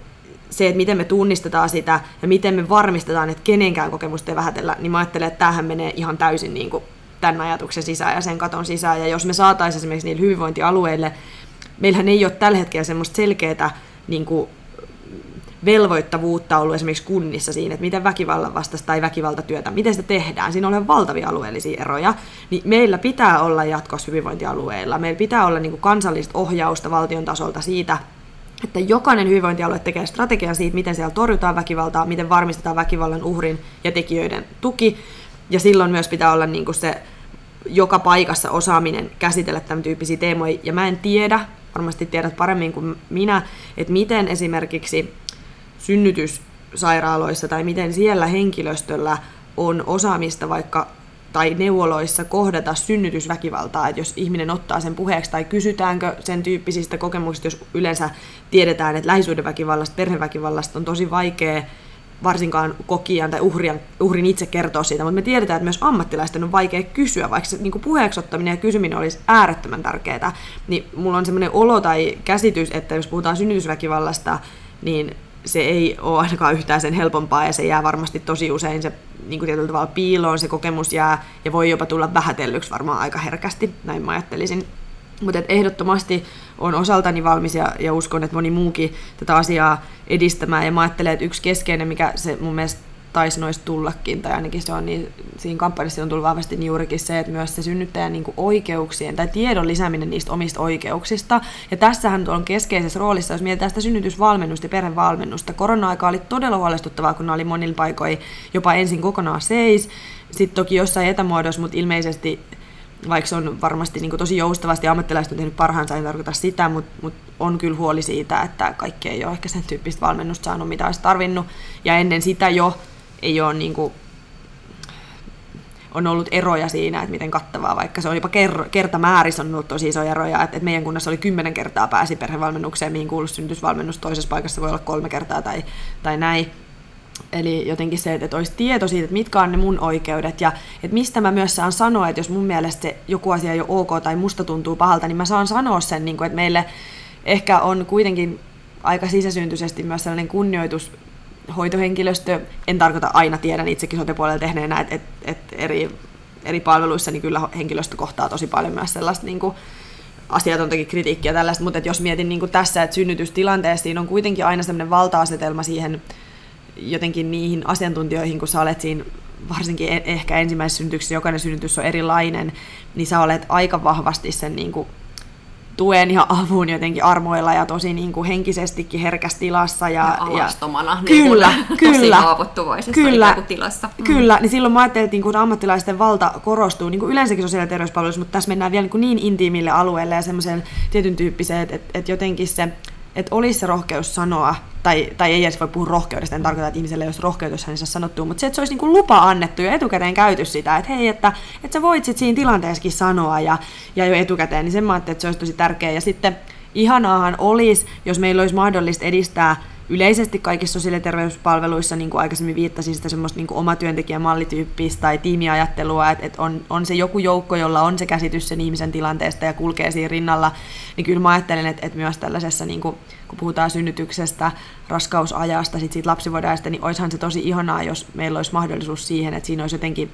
se, että miten me tunnistetaan sitä ja miten me varmistetaan, että kenenkään kokemusta ei vähätellä, niin mä ajattelen, että tämähän menee ihan täysin niin kuin tämän ajatuksen sisään ja sen katon sisään. Ja jos me saataisiin esimerkiksi niille hyvinvointialueille meillähän ei ole tällä hetkellä semmoista selkeää niin kuin, velvoittavuutta ollut esimerkiksi kunnissa siinä, että miten väkivallan vastaista tai väkivaltatyötä, miten sitä tehdään. Siinä on valtavia alueellisia eroja. Niin meillä pitää olla jatkossa hyvinvointialueilla. Meillä pitää olla niin kuin kansallista ohjausta valtion tasolta siitä, että jokainen hyvinvointialue tekee strategian siitä, miten siellä torjutaan väkivaltaa, miten varmistetaan väkivallan uhrin ja tekijöiden tuki. Ja silloin myös pitää olla niin kuin se joka paikassa osaaminen käsitellä tämän tyyppisiä teemoja. Ja mä en tiedä, varmasti tiedät paremmin kuin minä, että miten esimerkiksi synnytyssairaaloissa tai miten siellä henkilöstöllä on osaamista vaikka tai neuvoloissa kohdata synnytysväkivaltaa, että jos ihminen ottaa sen puheeksi tai kysytäänkö sen tyyppisistä kokemuksista, jos yleensä tiedetään, että lähisuhdeväkivallasta, perheväkivallasta on tosi vaikea varsinkaan kokijan tai uhrian, uhrin itse kertoo siitä, mutta me tiedetään, että myös ammattilaisten on vaikea kysyä, vaikka se niin puheeksi ottaminen ja kysyminen olisi äärettömän tärkeää, niin mulla on semmoinen olo tai käsitys, että jos puhutaan synnytysväkivallasta, niin se ei ole ainakaan yhtään sen helpompaa ja se jää varmasti tosi usein se niin kuin tietyllä tavalla piiloon, se kokemus jää ja voi jopa tulla vähätellyksi varmaan aika herkästi, näin mä ajattelisin. Mutta ehdottomasti on osaltani valmis ja, ja uskon, että moni muukin tätä asiaa edistämään. Ja mä ajattelen, että yksi keskeinen, mikä se mun mielestä taisi noista tullakin, tai ainakin se on niin, siinä kampanjassa on tullut vahvasti niin juurikin se, että myös se synnyttäjän niin oikeuksien tai tiedon lisääminen niistä omista oikeuksista. Ja tässähän on keskeisessä roolissa, jos mietitään sitä synnytysvalmennusta ja perhevalmennusta. Korona-aika oli todella huolestuttavaa, kun ne oli monilla paikoin jopa ensin kokonaan seis, sitten toki jossain etämuodossa, mutta ilmeisesti vaikka se on varmasti niin tosi joustavasti ammattilaiset on tehnyt parhaansa, en tarkoita sitä, mutta mut on kyllä huoli siitä, että kaikki ei ole ehkä sen tyyppistä valmennusta saanut, mitä olisi tarvinnut. Ja ennen sitä jo ei ole niin kuin, on ollut eroja siinä, että miten kattavaa, vaikka se on jopa ker- kertamäärissä on ollut tosi isoja eroja, että, että meidän kunnassa oli kymmenen kertaa pääsi perhevalmennukseen, mihin kuului synnytysvalmennus, toisessa paikassa voi olla kolme kertaa tai, tai näin. Eli jotenkin se, että olisi tieto siitä, että mitkä on ne mun oikeudet ja että mistä mä myös saan sanoa, että jos mun mielestä se joku asia ei ole ok tai musta tuntuu pahalta, niin mä saan sanoa sen, niin kuin, että meille ehkä on kuitenkin aika sisäsyntyisesti myös sellainen kunnioitus hoitohenkilöstö, en tarkoita aina, tiedän itsekin sote-puolella tehneenä, että, eri, eri palveluissa niin kyllä henkilöstö kohtaa tosi paljon myös sellaista niin kuin, asiatontakin kritiikkiä tällaista, mutta jos mietin niin kuin tässä, että synnytystilanteessa siinä on kuitenkin aina sellainen valta-asetelma siihen jotenkin niihin asiantuntijoihin, kun sä olet siinä varsinkin e- ehkä ensimmäisessä synnytyksessä jokainen synnytys on erilainen, niin sä olet aika vahvasti sen niin kuin tuen ja avun jotenkin armoilla ja tosi niin kuin henkisestikin herkässä tilassa. Ja, ja alastomana. Ja, niin kyllä, kuin, kyllä. Tosi haavoittuvaisessa kyllä, tilassa. Mm. Kyllä, niin silloin mä ajattelin, että niin kuin ammattilaisten valta korostuu niin kuin yleensäkin sosiaali- ja terveyspalveluissa, mutta tässä mennään vielä niin, kuin niin intiimille alueelle ja semmoisen tietyn tyyppiseen, että, että, että jotenkin se että olisi se rohkeus sanoa, tai, tai ei edes voi puhua rohkeudesta, en tarkoita, että ihmiselle olisi rohkeus, jos hänessä sanottu, mutta se, että se olisi niin kuin lupa annettu ja etukäteen käyty sitä, että hei, että, että sä voit sit siinä tilanteessakin sanoa ja, ja jo etukäteen, niin sen mä että se olisi tosi tärkeää. Ja sitten ihanaahan olisi, jos meillä olisi mahdollista edistää yleisesti kaikissa sosiaali- ja terveyspalveluissa, niin kuin aikaisemmin viittasin, sitä semmoista niin oma mallityyppistä tai tiimiajattelua, että, että on, on se joku joukko, jolla on se käsitys sen ihmisen tilanteesta ja kulkee siinä rinnalla, niin kyllä mä ajattelen, että, että myös tällaisessa, niin kuin, kun puhutaan synnytyksestä, raskausajasta, sit siitä lapsivuodesta, niin olisihan se tosi ihanaa, jos meillä olisi mahdollisuus siihen, että siinä olisi jotenkin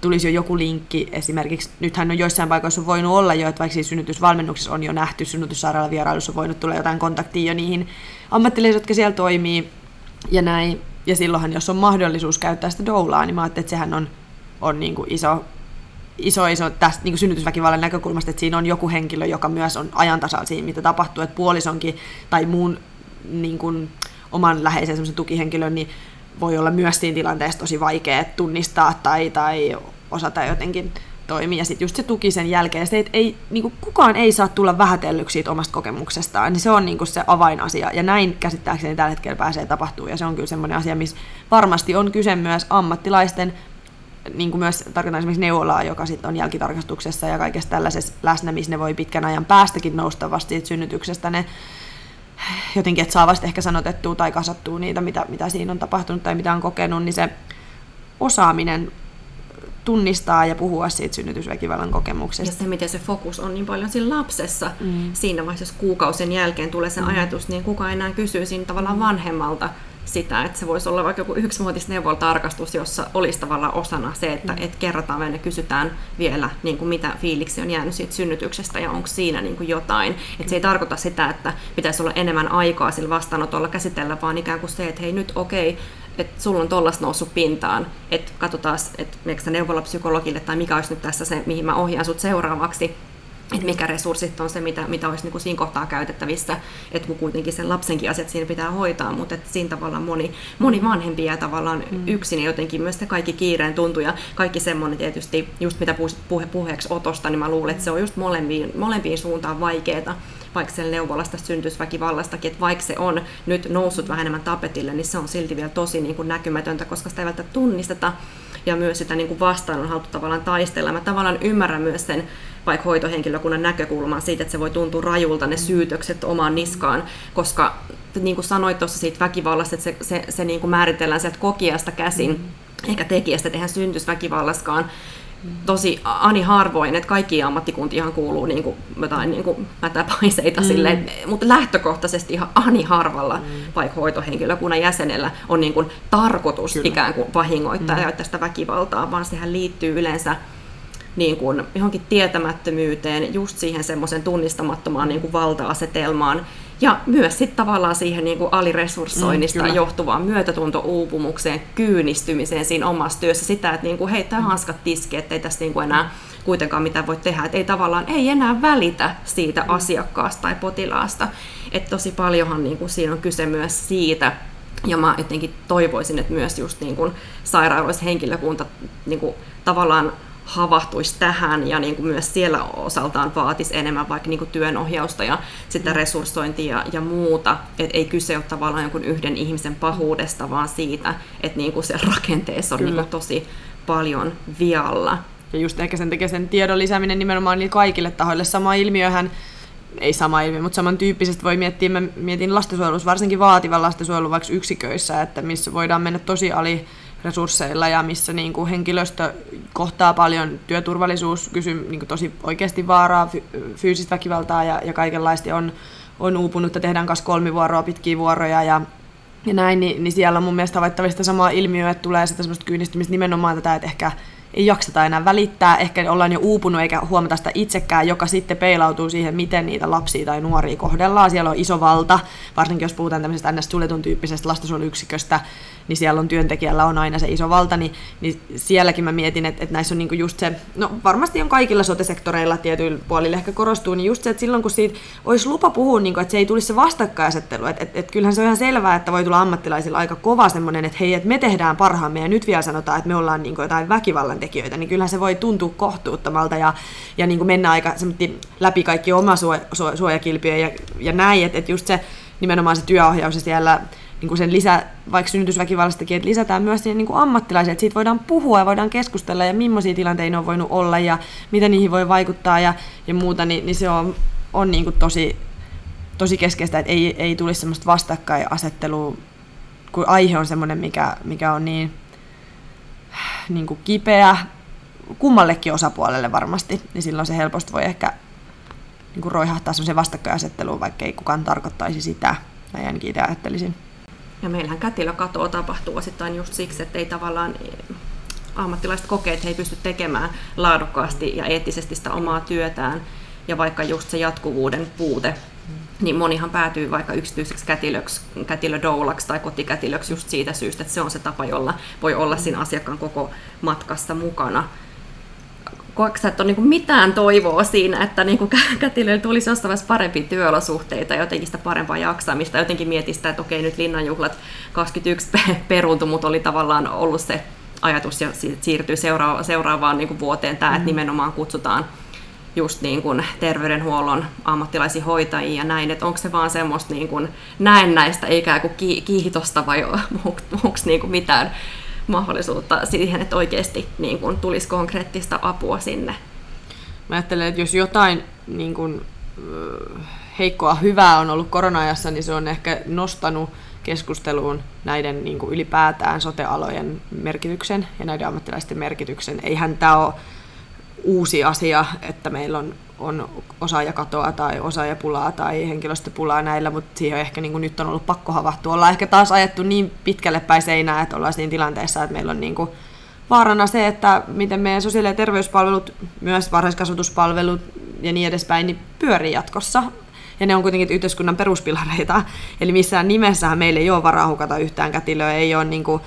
tulisi jo joku linkki. Esimerkiksi nythän on joissain paikoissa voinut olla jo, että vaikka siis synnytysvalmennuksessa on jo nähty, synnytyssairaalan vierailussa on voinut tulla jotain kontaktia jo niihin ammattilaisiin, jotka siellä toimii ja näin. Ja silloinhan, jos on mahdollisuus käyttää sitä doulaa, niin mä ajattelin, että sehän on, on niin kuin iso, iso, iso tästä niin synnytysväkivallan näkökulmasta, että siinä on joku henkilö, joka myös on ajantasalla siinä, mitä tapahtuu, että puolisonkin tai muun niin kuin, oman läheisen tukihenkilön, niin voi olla myös siinä tilanteessa tosi vaikea tunnistaa tai, tai osata jotenkin toimia. Ja sitten just se tuki sen jälkeen, se, että ei, niin kuin kukaan ei saa tulla vähätellyksi siitä omasta kokemuksestaan, niin se on niin kuin se avainasia. Ja näin käsittääkseni tällä hetkellä pääsee tapahtuu. Ja se on kyllä semmoinen asia, missä varmasti on kyse myös ammattilaisten, niin kuin myös tarkoitan esimerkiksi neuvolaa, joka sitten on jälkitarkastuksessa ja kaikessa tällaisessa läsnä, missä ne voi pitkän ajan päästäkin nousta vasta siitä synnytyksestä ne jotenkin, että saa vasta ehkä sanotettua tai kasattua niitä, mitä, mitä siinä on tapahtunut tai mitä on kokenut, niin se osaaminen tunnistaa ja puhua siitä synnytysväkivallan kokemuksesta. Ja se, miten se fokus on niin paljon siinä lapsessa. Mm. Siinä vaiheessa, jos kuukausien jälkeen tulee se mm. ajatus, niin kuka enää kysyy siinä tavallaan mm. vanhemmalta, sitä, että se voisi olla vaikka joku yksivuotisneuvoltarkastus, jossa olisi tavallaan osana se, että mm. et kerrotaan ja kysytään vielä, niin kuin mitä fiiliksi on jäänyt siitä synnytyksestä ja onko siinä niin kuin jotain. Et se ei tarkoita sitä, että pitäisi olla enemmän aikaa sillä vastaanotolla käsitellä, vaan ikään kuin se, että hei nyt okei, okay, että sulla on tollasta noussut pintaan, että katsotaan, että meneekö neuvolapsykologille tai mikä olisi nyt tässä se, mihin mä ohjaan sut seuraavaksi, että mikä resurssit on se, mitä, mitä olisi niin kuin siinä kohtaa käytettävissä, että kun kuitenkin sen lapsenkin asiat siinä pitää hoitaa, mutta että siinä tavallaan moni, moni vanhempi jää tavallaan mm. yksin ja jotenkin myös se kaikki kiireen tuntuu ja kaikki semmoinen tietysti, just mitä puhe, puheeksi otosta, niin mä luulen, että se on just molempiin, molempiin suuntaan vaikeaa, vaikka siellä neuvolasta syntysväkivallastakin, että vaikka se on nyt noussut vähän enemmän tapetille, niin se on silti vielä tosi niin kuin näkymätöntä, koska sitä ei välttämättä tunnisteta ja myös sitä niin kuin vastaan on haluttu tavallaan taistella. Mä tavallaan ymmärrän myös sen vaikka hoitohenkilökunnan näkökulman siitä, että se voi tuntua rajulta ne syytökset omaan niskaan, koska niin kuin sanoit tuossa siitä väkivallasta, että se, se, se niin kuin määritellään sieltä kokijasta käsin, mm. eikä tekijästä, tehdään syntysväkivallaskaan tosi ani harvoin, että kaikki ammattikuntiahan kuuluu niin kuin jotain niin kuin mätäpaiseita mm. silleen, mutta lähtökohtaisesti ihan ani harvalla, mm. vaikka hoitohenkilökunnan jäsenellä on niin kuin tarkoitus Kyllä. ikään kuin vahingoittaa mm. ja tästä väkivaltaa, vaan sehän liittyy yleensä niin kuin johonkin tietämättömyyteen, just siihen semmoisen tunnistamattomaan niin kuin valta-asetelmaan, ja myös sitten tavallaan siihen niin kuin aliresurssoinnista mm, johtuvaan myötätuntouupumukseen, kyynistymiseen siinä omassa työssä, sitä, että niin kuin, hei, tämä hanskat tiski, että ei tässä niin kuin enää kuitenkaan mitään voi tehdä, että ei tavallaan, ei enää välitä siitä mm. asiakkaasta tai potilaasta. Että tosi paljonhan niin kuin siinä on kyse myös siitä, ja mä jotenkin toivoisin, että myös just niin kuin sairaaloissa henkilökunta niin kuin tavallaan havahtuisi tähän ja niin kuin myös siellä osaltaan vaatisi enemmän vaikka niin kuin työnohjausta ja sitä resurssointia ja, ja muuta. Et ei kyse ole tavallaan jonkun yhden ihmisen pahuudesta, vaan siitä, että niin kuin se rakenteessa on niin kuin tosi paljon vialla. Ja just ehkä sen tekee sen tiedon lisääminen nimenomaan niille kaikille tahoille. Sama ilmiöhän ei sama ilmiö, mutta samantyyppisesti voi miettiä, mä mietin lastensuojelussa, varsinkin vaativan lastensuojelun vaikka yksiköissä, että missä voidaan mennä tosi ali resursseilla ja missä niin kuin henkilöstö kohtaa paljon työturvallisuus, kysyy niin kuin tosi oikeasti vaaraa, fyysistä väkivaltaa ja, ja kaikenlaista. On, on uupunut, että tehdään kanssa kolmivuoroa, pitkiä vuoroja ja, ja näin, niin, niin siellä on mun mielestä havaittavista samaa ilmiöä, että tulee sitä semmoista kyynistymistä nimenomaan tätä, että ehkä ei jakseta enää välittää, ehkä ollaan jo uupunut eikä huomata sitä itsekään, joka sitten peilautuu siihen, miten niitä lapsia tai nuoria kohdellaan. Siellä on iso valta, varsinkin jos puhutaan tämmöisestä ns. suljetun tyyppisestä lastensuojeluyksiköstä, niin siellä on työntekijällä on aina se iso valta, niin, niin sielläkin mä mietin, että, että näissä on niinku just se, no varmasti on kaikilla sotesektoreilla tietyillä puolilla ehkä korostuu, niin just se, että silloin kun siitä olisi lupa puhua, niin että se ei tulisi se vastakkainasettelu, että, että, että kyllähän se on ihan selvää, että voi tulla ammattilaisilla aika kova semmoinen, että hei, että me tehdään parhaamme ja nyt vielä sanotaan, että me ollaan niin jotain väkivallan tekijöitä, niin kyllähän se voi tuntua kohtuuttomalta ja, ja niin kuin mennä aika läpi kaikki oma suojakilpiä ja, ja näin, että, että just se nimenomaan se työohjaus ja siellä niin kuin sen lisä, vaikka synnytysväkivallastakin, että lisätään myös siihen niin kuin ammattilaisia, että siitä voidaan puhua ja voidaan keskustella ja millaisia tilanteita on voinut olla ja miten niihin voi vaikuttaa ja, ja muuta, niin, niin se on, on niin kuin tosi, tosi keskeistä, että ei, ei tulisi semmoista vastakkainasettelua, kun aihe on semmoinen, mikä, mikä on niin, niin kuin kipeä kummallekin osapuolelle varmasti, niin silloin se helposti voi ehkä niin kuin roihahtaa semmoiseen vastakkainasetteluun, vaikka ei kukaan tarkoittaisi sitä, näin ainakin itse ajattelisin. Ja meillähän kätilökatoa tapahtuu osittain just siksi, että ei tavallaan ammattilaiset kokee, että he ei pysty tekemään laadukkaasti ja eettisesti sitä omaa työtään. Ja vaikka just se jatkuvuuden puute, niin monihan päätyy vaikka yksityiseksi kätilöksi, kätilödoulaksi tai kotikätilöksi just siitä syystä, että se on se tapa, jolla voi olla siinä asiakkaan koko matkassa mukana koetko että on niin mitään toivoa siinä, että niin kätilöillä tulisi jossain vaiheessa parempia työolosuhteita ja jotenkin sitä parempaa jaksamista. Jotenkin mietin sitä, että okei nyt linnanjuhlat 21 peruuntu, mutta oli tavallaan ollut se ajatus ja siirtyy seuraavaan, seuraavaan niin vuoteen tämä, että mm. nimenomaan kutsutaan just niin kuin terveydenhuollon ammattilaisia hoitajia ja näin, että onko se vaan semmoista niin kuin näennäistä ikään kuin kiihitosta vai onko niin kuin mitään mahdollisuutta siihen, että oikeasti niin kuin, tulisi konkreettista apua sinne. Mä ajattelen, että jos jotain niin kuin, heikkoa hyvää on ollut korona-ajassa, niin se on ehkä nostanut keskusteluun näiden niin kuin ylipäätään sotealojen merkityksen ja näiden ammattilaisten merkityksen. Eihän tämä ole uusi asia, että meillä on on osaajakatoa tai osaajapulaa tai henkilöstöpulaa näillä, mutta siihen on ehkä niin kuin nyt on ollut pakko havahtua. Ollaan ehkä taas ajettu niin pitkälle päin seinää, että ollaan siinä tilanteessa, että meillä on niin kuin vaarana se, että miten meidän sosiaali- ja terveyspalvelut, myös varhaiskasvatuspalvelut ja niin edespäin, niin pyörii jatkossa. Ja ne on kuitenkin yhteiskunnan peruspilareita. Eli missään nimessähän meillä ei ole varaa hukata yhtään kätilöä, ei ole niin kuin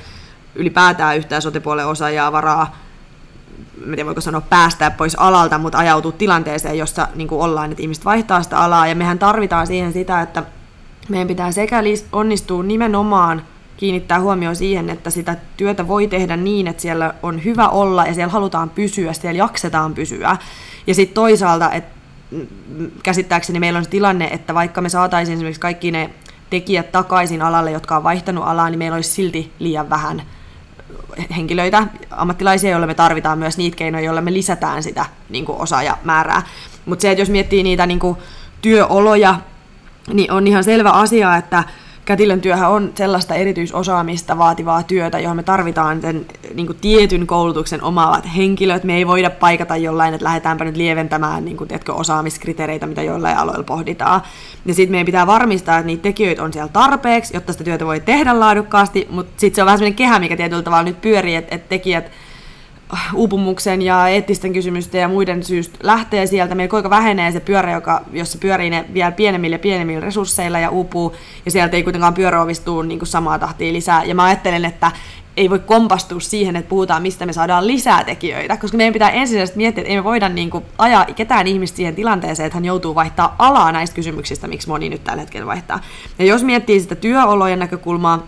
ylipäätään yhtään sotepuolen osaajaa varaa en tiedä voiko sanoa päästää pois alalta, mutta ajautuu tilanteeseen, jossa niin kuin ollaan, että ihmiset vaihtaa sitä alaa, ja mehän tarvitaan siihen sitä, että meidän pitää sekä onnistua nimenomaan kiinnittää huomioon siihen, että sitä työtä voi tehdä niin, että siellä on hyvä olla ja siellä halutaan pysyä, siellä jaksetaan pysyä. Ja sitten toisaalta, että käsittääkseni meillä on se tilanne, että vaikka me saataisiin esimerkiksi kaikki ne tekijät takaisin alalle, jotka on vaihtanut alaa, niin meillä olisi silti liian vähän henkilöitä, ammattilaisia, joille me tarvitaan myös niitä keinoja, joilla me lisätään sitä niin kuin osaajamäärää. Mutta se, että jos miettii niitä niin kuin, työoloja, niin on ihan selvä asia, että kätilön työhän on sellaista erityisosaamista vaativaa työtä, johon me tarvitaan sen niin kuin tietyn koulutuksen omaavat henkilöt. Me ei voida paikata jollain, että lähdetäänpä nyt lieventämään niin kuin, tiedätkö, osaamiskriteereitä, mitä jollain aloilla pohditaan. Ja sitten meidän pitää varmistaa, että niitä tekijöitä on siellä tarpeeksi, jotta sitä työtä voi tehdä laadukkaasti, mutta sitten se on vähän sellainen kehä, mikä tietyllä tavalla nyt pyörii, että, että tekijät uupumuksen ja eettisten kysymysten ja muiden syystä lähtee sieltä. Meillä kuinka vähenee se pyörä, joka, jossa pyörii ne vielä pienemmillä ja pienemmillä resursseilla ja uupuu, ja sieltä ei kuitenkaan pyöräovistuu niin samaa tahtia lisää. Ja mä ajattelen, että ei voi kompastua siihen, että puhutaan, mistä me saadaan lisää tekijöitä, koska meidän pitää ensisijaisesti miettiä, että ei me voida niin kuin, ajaa ketään ihmistä siihen tilanteeseen, että hän joutuu vaihtaa alaa näistä kysymyksistä, miksi moni nyt tällä hetkellä vaihtaa. Ja jos miettii sitä työolojen näkökulmaa,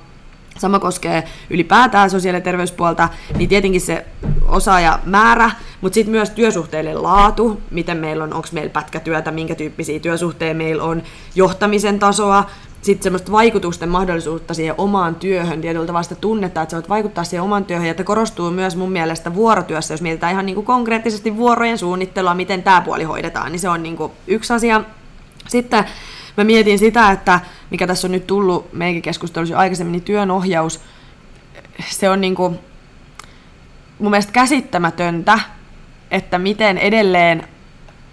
Sama koskee ylipäätään sosiaali- ja terveyspuolta, niin tietenkin se osaajamäärä, mutta sitten myös työsuhteiden laatu, miten meillä on, onko meillä pätkätyötä, minkä tyyppisiä työsuhteita meillä on, johtamisen tasoa, sitten semmoista vaikutusten mahdollisuutta siihen omaan työhön, tietyllä tavalla sitä tunnetta, että sä voit vaikuttaa siihen omaan työhön, ja että korostuu myös mun mielestä vuorotyössä, jos mietitään ihan niin kuin konkreettisesti vuorojen suunnittelua, miten tämä puoli hoidetaan, niin se on niin kuin yksi asia. Sitten mä mietin sitä, että mikä tässä on nyt tullut meidänkin keskustelussa jo aikaisemmin, niin työnohjaus, se on niin kuin mun mielestä käsittämätöntä, että miten edelleen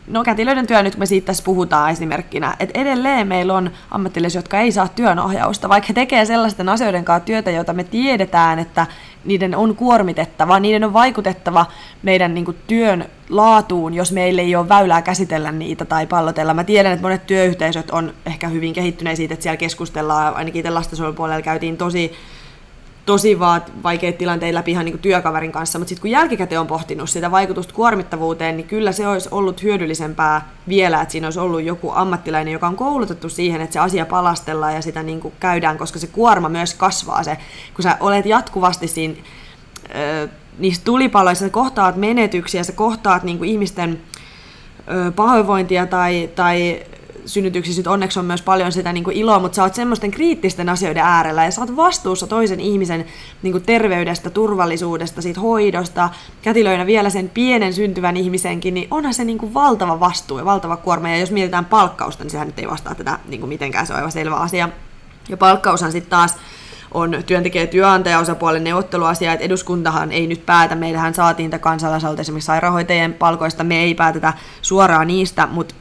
no kätilöiden työ nyt, kun me siitä tässä puhutaan esimerkkinä, että edelleen meillä on ammattilaisia, jotka ei saa työnohjausta, vaikka he tekee sellaisten asioiden kanssa työtä, joita me tiedetään, että niiden on kuormitettava, niiden on vaikutettava meidän niin kuin, työn laatuun, jos meillä ei ole väylää käsitellä niitä tai pallotella. Mä tiedän, että monet työyhteisöt on ehkä hyvin kehittyneet siitä, että siellä keskustellaan, ainakin itse lastensuojelupuolella käytiin tosi tosi vaat, vaikeita tilanteita läpi ihan niin kuin työkaverin kanssa, mutta sitten kun jälkikäteen on pohtinut sitä vaikutusta kuormittavuuteen, niin kyllä se olisi ollut hyödyllisempää vielä, että siinä olisi ollut joku ammattilainen, joka on koulutettu siihen, että se asia palastellaan ja sitä niin kuin käydään, koska se kuorma myös kasvaa. Se, kun sä olet jatkuvasti siinä, ö, niissä tulipaloissa, sä kohtaat menetyksiä, sä kohtaat niin kuin ihmisten pahoinvointia tai, tai synnytyksissä onneksi on myös paljon sitä niin kuin iloa, mutta sä oot semmoisten kriittisten asioiden äärellä ja sä oot vastuussa toisen ihmisen niin kuin terveydestä, turvallisuudesta, siitä hoidosta, kätilöinä vielä sen pienen syntyvän ihmisenkin, niin onhan se niin kuin valtava vastuu ja valtava kuorma. Ja jos mietitään palkkausta, niin sehän nyt ei vastaa tätä niin kuin mitenkään, se on aivan selvä asia. Ja palkkaushan sitten taas on työntekijä- ja työnantajaosapuolen neuvotteluasia, että eduskuntahan ei nyt päätä, meillähän saatiin tämä kansalaisaloite esimerkiksi sairaanhoitajien palkoista, me ei päätetä suoraan niistä, mutta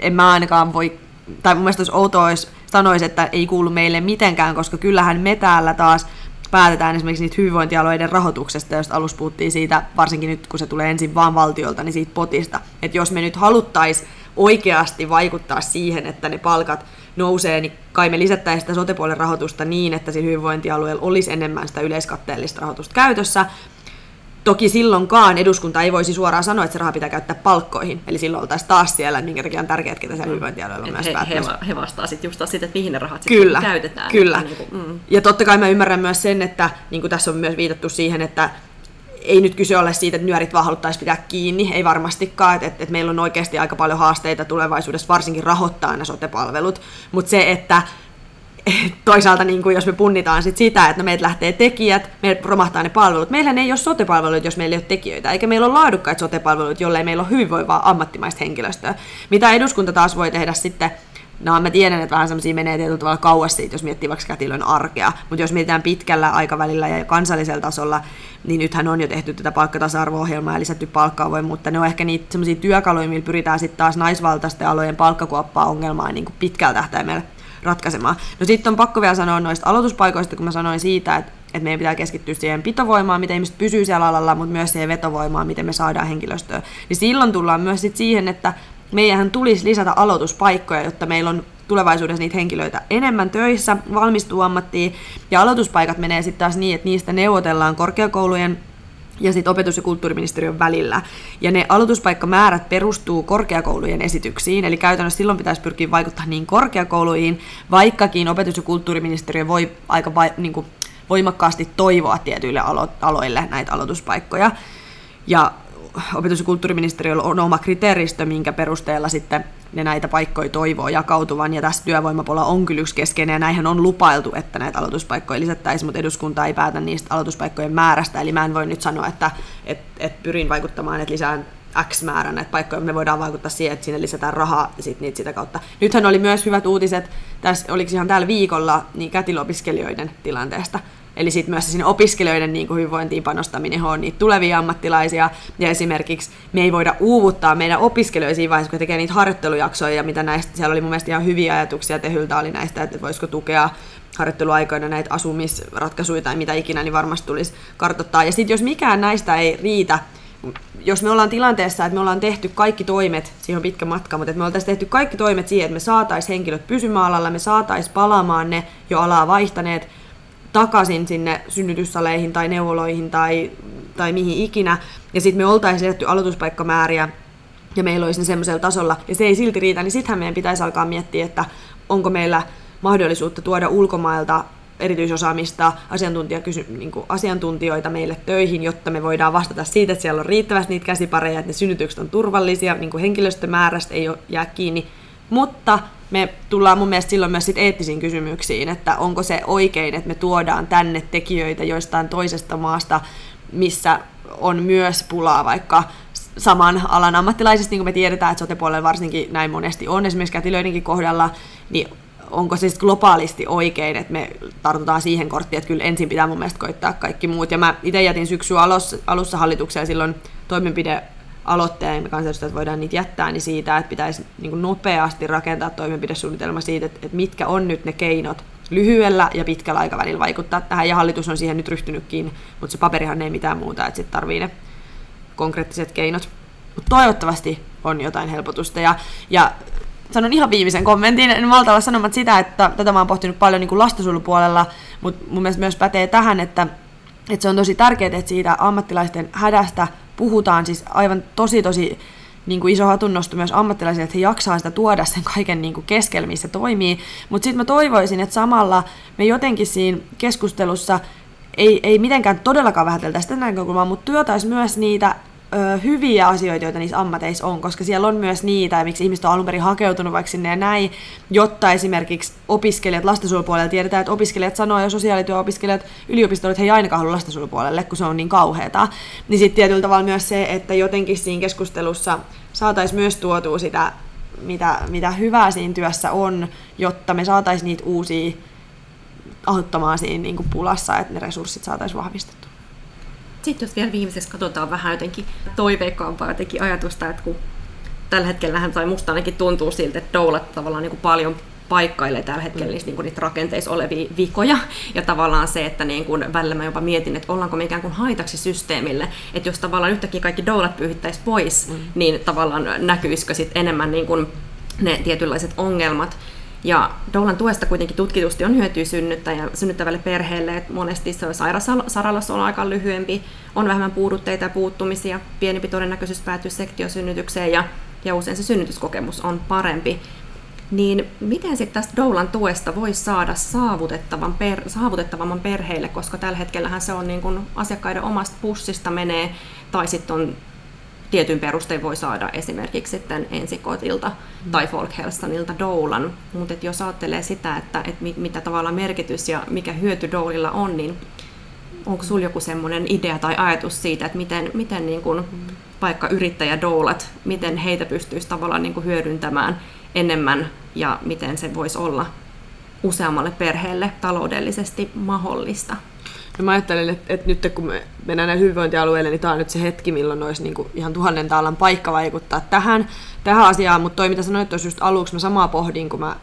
en mä ainakaan voi, tai mun mielestä olisi outoa, jos sanoisi, että ei kuulu meille mitenkään, koska kyllähän me täällä taas päätetään esimerkiksi niitä hyvinvointialueiden rahoituksesta, josta alussa puhuttiin siitä, varsinkin nyt kun se tulee ensin vaan valtiolta, niin siitä potista. Että jos me nyt haluttaisiin oikeasti vaikuttaa siihen, että ne palkat nousee, niin kai me lisättäisiin sitä sotepuolen rahoitusta niin, että sillä hyvinvointialueella olisi enemmän sitä yleiskatteellista rahoitusta käytössä, Toki silloinkaan eduskunta ei voisi suoraan sanoa, että se raha pitää käyttää palkkoihin. Eli silloin oltaisiin taas siellä, minkä takia on tärkeää, että ketä siellä mm. hyvinvointialueella on myös he, he, he vastaa sitten just siitä, että mihin ne rahat kyllä, käytetään. Kyllä, niin kuin, mm. Ja totta kai mä ymmärrän myös sen, että niin kuin tässä on myös viitattu siihen, että ei nyt kyse ole siitä, että nyörit vaan haluttaisiin pitää kiinni, ei varmastikaan, että, että, että meillä on oikeasti aika paljon haasteita tulevaisuudessa, varsinkin rahoittaa nämä sote-palvelut, mutta se, että toisaalta niin kuin jos me punnitaan sit sitä, että no meiltä lähtee tekijät, me romahtaa ne palvelut. Meillä ei ole sotepalveluita, jos meillä ei ole tekijöitä, eikä meillä ole laadukkaita sotepalveluita, jollei meillä ole hyvinvoivaa ammattimaista henkilöstöä. Mitä eduskunta taas voi tehdä sitten No mä tiedän, että vähän semmoisia menee tietyllä tavalla kauas siitä, jos miettii vaikka kätilön arkea, mutta jos mietitään pitkällä aikavälillä ja kansallisella tasolla, niin nythän on jo tehty tätä palkkatasa-arvo-ohjelmaa ja lisätty palkkaavoimuutta. Ne on ehkä niitä semmoisia työkaluja, millä pyritään sitten taas naisvaltaisten alojen palkkakuoppaa ongelmaa niin kuin pitkällä tähtäimellä ratkaisemaan. No sitten on pakko vielä sanoa noista aloituspaikoista, kun mä sanoin siitä, että, että meidän pitää keskittyä siihen pitovoimaan, miten ihmiset pysyy siellä alalla, mutta myös siihen vetovoimaan, miten me saadaan henkilöstöä. Niin silloin tullaan myös sit siihen, että meidän tulisi lisätä aloituspaikkoja, jotta meillä on tulevaisuudessa niitä henkilöitä enemmän töissä, valmistuu ammattiin, ja aloituspaikat menee sitten taas niin, että niistä neuvotellaan korkeakoulujen ja sitten opetus- ja kulttuuriministeriön välillä. Ja ne aloituspaikkamäärät perustuu korkeakoulujen esityksiin, eli käytännössä silloin pitäisi pyrkiä vaikuttaa niin korkeakouluihin, vaikkakin opetus- ja kulttuuriministeriö voi aika vai, niin kuin voimakkaasti toivoa tietyille alo- aloille näitä aloituspaikkoja. Ja opetus- ja kulttuuriministeriöllä on oma kriteeristö, minkä perusteella sitten ne näitä paikkoja toivoo jakautuvan, ja tässä työvoimapuolella on kyllä yksi keskeinen, ja näinhän on lupailtu, että näitä aloituspaikkoja lisättäisiin, mutta eduskunta ei päätä niistä aloituspaikkojen määrästä, eli mä en voi nyt sanoa, että et, et pyrin vaikuttamaan, että lisään X määrän näitä paikkoja, me voidaan vaikuttaa siihen, että sinne lisätään rahaa ja sit niitä sitä kautta. Nythän oli myös hyvät uutiset, tässä oliko ihan täällä viikolla, niin kätilöopiskelijoiden tilanteesta. Eli sitten myös sinne opiskelijoiden niin kuin hyvinvointiin panostaminen on niitä tulevia ammattilaisia. Ja esimerkiksi me ei voida uuvuttaa meidän opiskelijoita siinä vaiheessa, kun tekee niitä harjoittelujaksoja. Ja mitä näistä, siellä oli mun mielestä ihan hyviä ajatuksia Tehyltä oli näistä, että voisiko tukea harjoitteluaikoina näitä asumisratkaisuja tai mitä ikinä, niin varmasti tulisi kartoittaa. Ja sitten jos mikään näistä ei riitä, jos me ollaan tilanteessa, että me ollaan tehty kaikki toimet, siihen on pitkä matka, mutta että me oltaisiin tehty kaikki toimet siihen, että me saataisiin henkilöt pysymään alalla, me saataisiin palaamaan ne jo alaa vaihtaneet, takaisin sinne synnytyssaleihin tai neuvoloihin tai, tai mihin ikinä. Ja sitten me oltaisiin lisätty aloituspaikkamääriä ja meillä olisi ne semmoisella tasolla, ja se ei silti riitä, niin sittenhän meidän pitäisi alkaa miettiä, että onko meillä mahdollisuutta tuoda ulkomailta erityisosaamista, asiantuntijakysy- niin kuin asiantuntijoita meille töihin, jotta me voidaan vastata siitä, että siellä on riittävästi niitä käsipareja, että ne synnytykset on turvallisia, niin kuin henkilöstömäärästä ei ole jää kiinni, mutta me tullaan mun mielestä silloin myös sit eettisiin kysymyksiin, että onko se oikein, että me tuodaan tänne tekijöitä joistain toisesta maasta, missä on myös pulaa vaikka saman alan ammattilaisista, niin kuin me tiedetään, että sotepuolella varsinkin näin monesti on, esimerkiksi kätilöidenkin kohdalla, niin onko se globaalisti oikein, että me tartutaan siihen korttiin, että kyllä ensin pitää mun mielestä koittaa kaikki muut. Ja mä itse jätin syksyä alussa, alussa hallitukseen silloin toimenpide aloitteen, ja me kansanedustajat voidaan niitä jättää, niin siitä, että pitäisi niin nopeasti rakentaa toimenpidesuunnitelma siitä, että, että mitkä on nyt ne keinot lyhyellä ja pitkällä aikavälillä vaikuttaa tähän, ja hallitus on siihen nyt ryhtynytkin, mutta se paperihan ei mitään muuta, että sitten tarvii ne konkreettiset keinot. Mutta toivottavasti on jotain helpotusta, ja, ja sanon ihan viimeisen kommentin, en malta olla sanomat sitä, että tätä mä oon pohtinut paljon niin lastensuojelupuolella, mutta mun mielestä myös pätee tähän, että, että se on tosi tärkeää, että siitä ammattilaisten hädästä puhutaan siis aivan tosi tosi niin kuin iso hatunnosto myös ammattilaisille, että he jaksaa sitä tuoda sen kaiken niin kuin keskellä, missä toimii. Mutta sitten mä toivoisin, että samalla me jotenkin siinä keskustelussa ei, ei mitenkään todellakaan vähäteltä sitä näkökulmaa, mutta työtäisi myös niitä hyviä asioita, joita niissä ammateissa on, koska siellä on myös niitä, ja miksi ihmiset on alun perin hakeutunut vaikka sinne ja näin, jotta esimerkiksi opiskelijat lastensuojelupuolella tiedetään, että opiskelijat sanoo jo sosiaalityöopiskelijat yliopistolla, että he ei ainakaan halua lastensuojelupuolelle, kun se on niin kauheata. Niin sitten tietyllä tavalla myös se, että jotenkin siinä keskustelussa saataisiin myös tuotua sitä, mitä, mitä hyvää siinä työssä on, jotta me saataisiin niitä uusia auttamaan siinä niin kuin pulassa, että ne resurssit saataisiin vahvistettua. Sitten jos vielä viimeisessä katsotaan vähän jotenkin toiveikkaampaa jotenkin ajatusta, että kun tällä hetkellä tai musta ainakin tuntuu siltä, että doulat tavallaan niin kuin paljon paikkailee tällä hetkellä niistä, niin kuin niitä rakenteissa olevia vikoja. Ja tavallaan se, että niin kuin välillä mä jopa mietin, että ollaanko me ikään kuin haitaksi systeemille. Että jos tavallaan yhtäkkiä kaikki doulat pyyhittäisi pois, mm. niin tavallaan näkyisikö sitten enemmän niin kuin ne tietynlaiset ongelmat. Ja doulan tuesta kuitenkin tutkitusti on hyötyä synnyttäjä, synnyttävälle perheelle, että monesti se sairaalasaralassa on aika lyhyempi, on vähemmän puudutteita ja puuttumisia, pienempi todennäköisyys päätyä sektiosynnytykseen ja, ja usein se synnytyskokemus on parempi. Niin miten sitten tästä doulan tuesta voisi saada saavutettavan per, saavutettavamman perheille, koska tällä hetkellähän se on niin kun asiakkaiden omasta pussista menee, tai sitten on tietyn perustein voi saada esimerkiksi sitten ensikotilta mm. tai Folkhälsanilta doulan. Mutta jos ajattelee sitä, että, että mitä tavallaan merkitys ja mikä hyöty doulilla on, niin onko sinulla joku semmoinen idea tai ajatus siitä, että miten, miten niin kuin vaikka yrittäjädoulat, miten heitä pystyisi tavallaan niin kuin hyödyntämään enemmän ja miten se voisi olla useammalle perheelle taloudellisesti mahdollista? No mä ajattelen, että, että nyt kun me mennään näille hyvinvointialueille, niin tämä on nyt se hetki, milloin olisi niin kuin ihan tuhannen taalan paikka vaikuttaa tähän, tähän asiaan. Mutta toi, mitä sanoit tuossa just aluksi, mä samaa pohdin, kun mä,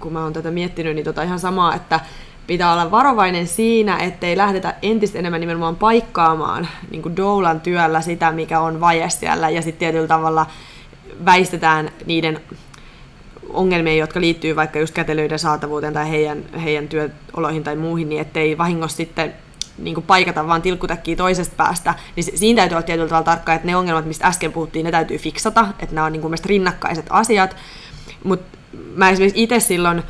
kun mä oon tätä miettinyt, niin tota ihan samaa, että pitää olla varovainen siinä, ettei lähdetä entistä enemmän nimenomaan paikkaamaan niin kuin doulan työllä sitä, mikä on vaje siellä, ja sitten tietyllä tavalla väistetään niiden ongelmia, jotka liittyy vaikka just kätelyiden saatavuuteen tai heidän, heidän työoloihin tai muihin, niin ettei vahingossa sitten niin kuin paikata vaan tilkkutäkkiä toisesta päästä, niin siinä täytyy olla tietyllä tavalla tarkkaa, että ne ongelmat, mistä äsken puhuttiin, ne täytyy fiksata, että nämä on niin kuin rinnakkaiset asiat. Mutta mä esimerkiksi itse silloin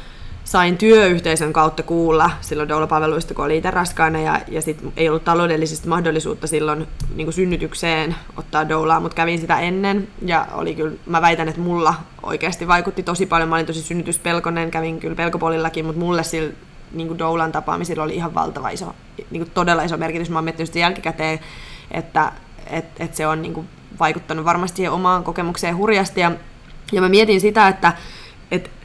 sain työyhteisön kautta kuulla silloin doula-palveluista, kun oli itse raskaana ja, ja sit ei ollut taloudellisesti mahdollisuutta silloin niin synnytykseen ottaa doulaa, mutta kävin sitä ennen ja oli kyllä, mä väitän, että mulla oikeasti vaikutti tosi paljon. Mä olin tosi synnytyspelkonen, kävin kyllä pelkopolillakin, mutta mulle sillä niin doulan tapaamisilla oli ihan valtava iso, niin todella iso merkitys. Mä oon miettinyt sitä jälkikäteen, että et, et se on niin kuin vaikuttanut varmasti omaan kokemukseen hurjasti ja, ja mä mietin sitä, että et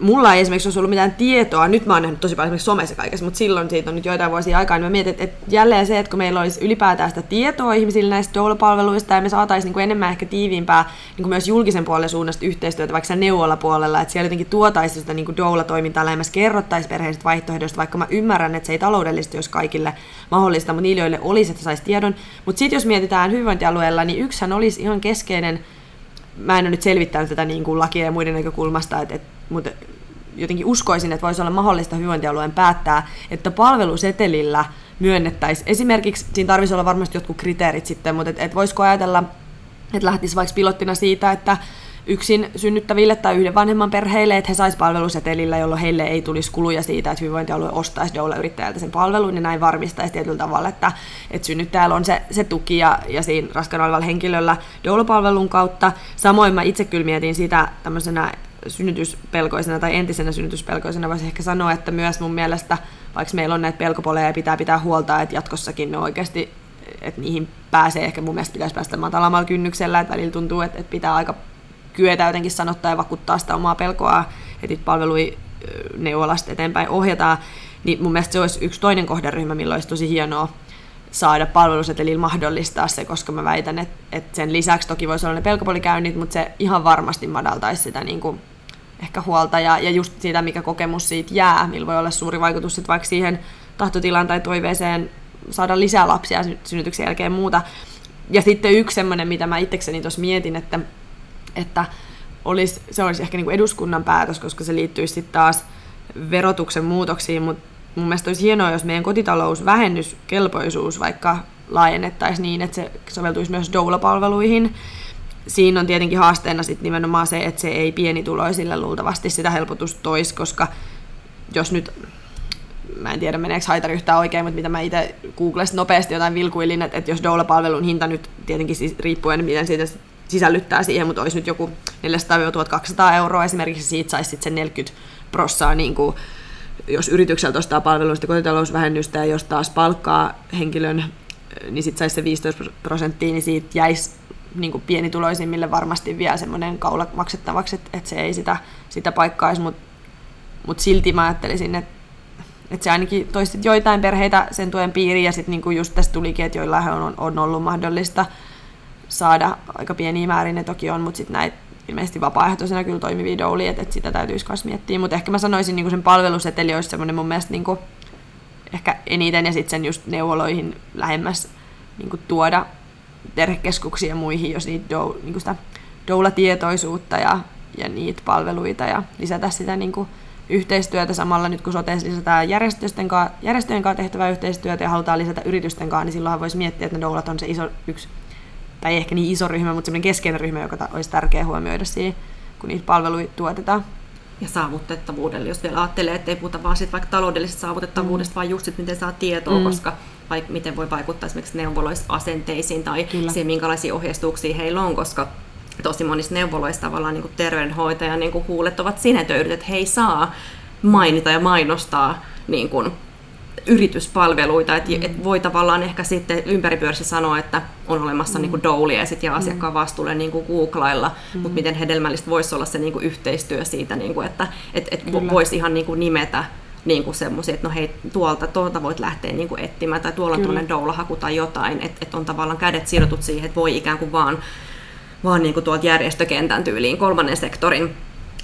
mulla ei esimerkiksi olisi ollut mitään tietoa, nyt mä oon nähnyt tosi paljon esimerkiksi somessa kaikessa, mutta silloin siitä on nyt joitain vuosia aikaa, niin mä mietin, että, että jälleen se, että kun meillä olisi ylipäätään sitä tietoa ihmisille näistä doula-palveluista ja me saataisiin niin enemmän ehkä tiiviimpää niin kuin myös julkisen puolen suunnasta yhteistyötä vaikka neuvola-puolella, että siellä jotenkin tuotaisi sitä niin doula-toimintaa lähemmäs, kerrottaisiin perheistä vaihtoehdoista, vaikka mä ymmärrän, että se ei taloudellisesti olisi kaikille mahdollista, mutta niille, joille olisi, että saisi tiedon. Mutta sitten jos mietitään hyvinvointialueella, niin yksihän olisi ihan keskeinen mä en ole nyt selvittänyt tätä niin kuin lakien ja muiden näkökulmasta, että, että mutta jotenkin uskoisin, että voisi olla mahdollista hyvinvointialueen päättää, että palvelusetelillä myönnettäisiin. Esimerkiksi siinä tarvitsisi olla varmasti jotkut kriteerit sitten, mutta et, et voisiko ajatella, että lähtisi vaikka pilottina siitä, että yksin synnyttäville tai yhden vanhemman perheille, että he saisivat palvelusetelillä, jolloin heille ei tulisi kuluja siitä, että hyvinvointialue ostaisi doula-yrittäjältä sen palvelun, niin näin varmistaisi tietyllä tavalla, että, että synnyttäjällä on se, se tuki ja, ja siinä raskaana olevalla henkilöllä doula-palvelun kautta. Samoin mä itse kyllä mietin sitä tämmöisenä synnytyspelkoisena tai entisenä synnytyspelkoisena voisi ehkä sanoa, että myös mun mielestä, vaikka meillä on näitä pelkopoleja, pitää pitää huolta, että jatkossakin ne oikeasti, että niihin pääsee, ehkä mun mielestä pitäisi päästä matalammalla kynnyksellä, että välillä tuntuu, että, että pitää aika kyetä jotenkin sanottaa ja vakuuttaa sitä omaa pelkoa, että niitä palveluja neuvolasta eteenpäin ohjataan, niin mun mielestä se olisi yksi toinen kohderyhmä, millä olisi tosi hienoa saada palvelusetelillä mahdollistaa se, koska mä väitän, että, että sen lisäksi toki voisi olla ne pelkopolikäynnit, mutta se ihan varmasti madaltaisi sitä niin kuin ehkä huolta ja, ja just siitä, mikä kokemus siitä jää, millä voi olla suuri vaikutus sit vaikka siihen tahtotilaan tai toiveeseen saada lisää lapsia synnytyksen jälkeen muuta. Ja sitten yksi semmoinen, mitä mä itsekseni tuossa mietin, että, että olisi, se olisi ehkä niin kuin eduskunnan päätös, koska se liittyisi sitten taas verotuksen muutoksiin, mutta mun mielestä olisi hienoa, jos meidän kotitalousvähennyskelpoisuus vaikka laajennettaisiin niin, että se soveltuisi myös doula-palveluihin. Siinä on tietenkin haasteena sitten nimenomaan se, että se ei pienituloisille luultavasti sitä helpotusta toisi, koska jos nyt mä en tiedä meneekö haitari yhtään oikein, mutta mitä mä itse Googlesta nopeasti jotain vilkuilin, että, että jos doula-palvelun hinta nyt tietenkin siis riippuen, miten siitä sisällyttää siihen, mutta olisi nyt joku 400-1200 euroa esimerkiksi, siitä saisi sitten sen 40 prossaa, niin kuin, jos yritykseltä ostaa palveluista kotitalousvähennystä ja jos taas palkkaa henkilön, niin sitten saisi se 15 prosenttia, niin siitä jäisi niin kuin pienituloisimmille varmasti vielä semmoinen kaula maksettavaksi, että, että se ei sitä, sitä paikkaisi, mutta mut silti mä ajattelisin, että että se ainakin toisi joitain perheitä sen tuen piiriin, ja sitten niinku just tästä tulikin, että joillain on, on ollut mahdollista saada aika pieniä määrin, ne toki on, mutta sitten näitä ilmeisesti vapaaehtoisena kyllä toimivia douli, että, että sitä täytyisi myös miettiä. Mutta ehkä mä sanoisin, niin sen palveluseteli olisi semmoinen mun mielestä niin kuin, ehkä eniten ja sitten sen just neuvoloihin lähemmäs niin kuin tuoda perhekeskuksia ja muihin, jos niitä dou, niin kuin sitä doula-tietoisuutta ja, ja niitä palveluita ja lisätä sitä niin kuin yhteistyötä samalla nyt kun soteessa lisätään järjestöjen kanssa, järjestöjen kanssa tehtävää yhteistyötä ja halutaan lisätä yritysten kanssa, niin silloinhan voisi miettiä, että ne doulat on se iso yksi tai ehkä niin iso ryhmä, mutta semmoinen keskeinen ryhmä, joka olisi tärkeä huomioida siinä, kun niitä palveluita tuotetaan. Ja saavutettavuudelle, jos vielä ajattelee, että ei puhuta vaan sit vaikka taloudellisesta saavutettavuudesta, mm. vaan just sit, miten saa tietoa, mm. koska vaikka miten voi vaikuttaa esimerkiksi neuvoloista asenteisiin tai Kyllä. siihen, minkälaisia ohjeistuksia heillä on, koska tosi monissa neuvoloissa tavallaan niin terveydenhoitajan niin huulet ovat sinetöidyt, että he ei saa mainita ja mainostaa niin kuin yrityspalveluita, että mm. et voi tavallaan ehkä sitten ympäripyörissä sanoa, että on olemassa mm. niin doulia ja sitten mm. asiakkaan vastuulle niin kuin googlailla, mm. mutta miten hedelmällistä voisi olla se niin kuin yhteistyö siitä, niin kuin, että et, et voisi ihan niin kuin nimetä niin kuin semmoisia, että no hei, tuolta, tuolta voit lähteä niin kuin etsimään, tai tuolla on tuollainen doulahaku tai jotain, että, että on tavallaan kädet sidotut siihen, että voi ikään kuin vaan, vaan niin kuin tuolta järjestökentän tyyliin kolmannen sektorin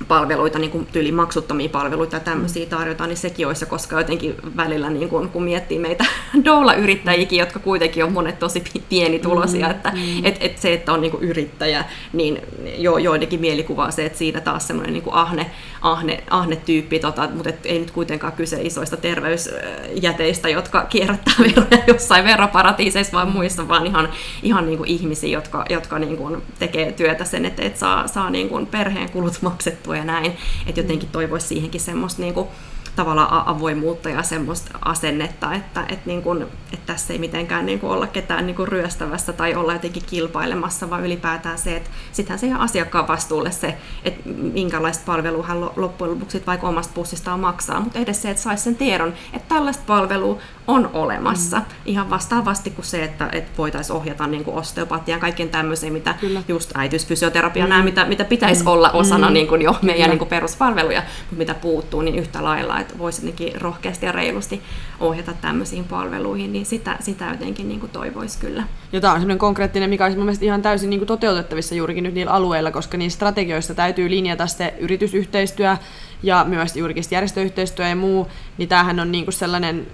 palveluita, niin kuin tyyli maksuttomia palveluita ja tämmöisiä tarjotaan, niin sekin olisi, koska jotenkin välillä, niin kun, kun miettii meitä doula-yrittäjiäkin, jotka kuitenkin on monet tosi pienituloisia, mm, että mm. Et, et se, että on niin kuin yrittäjä, niin jo, joidenkin mielikuva on se, että siinä taas semmoinen niin kuin ahne, ahne, ahne tyyppi, tota, mutta et ei nyt kuitenkaan kyse isoista terveysjäteistä, jotka kierrättää veroja jossain veroparatiiseissa vaan muissa, vaan ihan, ihan niin kuin ihmisiä, jotka, jotka niin kuin tekee työtä sen, että et saa, saa niin kuin perheen kulut maksettua ja näin. Että jotenkin toivoisi siihenkin semmoista niin kuin, tavallaan avoimuutta ja semmoista asennetta, että, että, niin kuin, että tässä ei mitenkään niin kuin olla ketään niin kuin ryöstävässä tai olla jotenkin kilpailemassa, vaan ylipäätään se, että sittenhän se ihan asiakkaan vastuulle se, että minkälaista palvelua hän loppujen lopuksi vaikka omasta pussistaan maksaa, mutta edes se, että saisi sen tiedon, että tällaista palvelua on olemassa. Mm. Ihan vastaavasti kuin se, että, että voitaisiin ohjata niin kuin osteopatiaan, kaikkien tämmöisiä, mitä Kyllä. just äitiysfysioterapia, mm. nämä, mitä, mitä pitäisi mm. olla osana mm. niin kuin jo meidän niin kuin peruspalveluja, mutta mitä puuttuu, niin yhtä lailla, että voisi jotenkin rohkeasti ja reilusti ohjata tämmöisiin palveluihin, niin sitä, sitä jotenkin niin kuin toivoisi kyllä. Ja tämä on semmoinen konkreettinen, mikä olisi mun mielestä ihan täysin niin kuin toteutettavissa juurikin nyt niillä alueilla, koska niissä strategioissa täytyy linjata se yritysyhteistyö ja myös juurikin järjestöyhteistyö ja muu, niin tämähän on niin kuin sellainen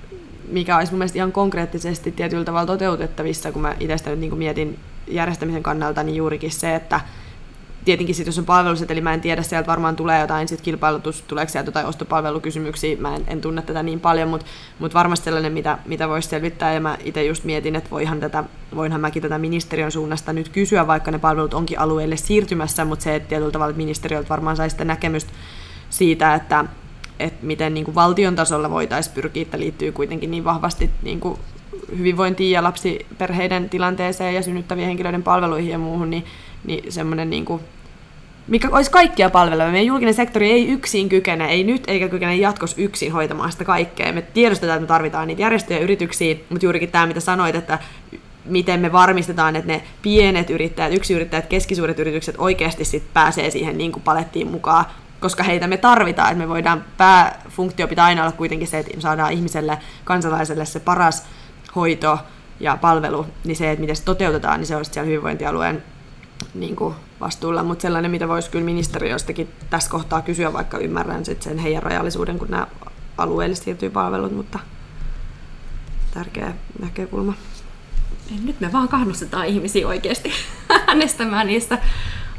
mikä olisi mun mielestä ihan konkreettisesti tietyllä tavalla toteutettavissa, kun mä itse niin mietin järjestämisen kannalta, niin juurikin se, että tietenkin sit, jos on palveluseteli, mä en tiedä, sieltä varmaan tulee jotain sit kilpailutus, tuleeko sieltä jotain ostopalvelukysymyksiä, mä en, en tunne tätä niin paljon, mutta mut varmasti sellainen, mitä, mitä voisi selvittää, ja mä itse just mietin, että voihan tätä, voinhan mäkin tätä ministeriön suunnasta nyt kysyä, vaikka ne palvelut onkin alueelle siirtymässä, mutta se, että tietyllä tavalla ministeriöltä varmaan saisi sitä näkemystä siitä, että, että miten niin kuin valtion tasolla voitaisiin pyrkiä, että liittyy kuitenkin niin vahvasti niin kuin hyvinvointiin ja lapsiperheiden tilanteeseen ja synnyttävien henkilöiden palveluihin ja muuhun, niin, niin semmoinen niin kuin, mikä olisi kaikkia palvelua. Meidän julkinen sektori ei yksin kykene, ei nyt eikä kykene jatkossa yksin hoitamaan sitä kaikkea. Me tiedostetaan, että me tarvitaan niitä järjestöjä ja yrityksiä, mutta juurikin tämä, mitä sanoit, että miten me varmistetaan, että ne pienet yrittäjät, yksiyrittäjät, keskisuuret yritykset oikeasti sit pääsee siihen niin kuin palettiin mukaan, koska heitä me tarvitaan, että me voidaan, pääfunktio pitää aina olla kuitenkin se, että saadaan ihmiselle, kansalaiselle se paras hoito ja palvelu, niin se, että miten se toteutetaan, niin se olisi siellä hyvinvointialueen niin kuin vastuulla, mutta sellainen, mitä voisi kyllä ministeriöstäkin tässä kohtaa kysyä, vaikka ymmärrän sit sen heidän rajallisuuden, kun nämä alueelle siirtyy palvelut, mutta tärkeä näkökulma. Nyt me vaan kannustetaan ihmisiä oikeasti äänestämään niissä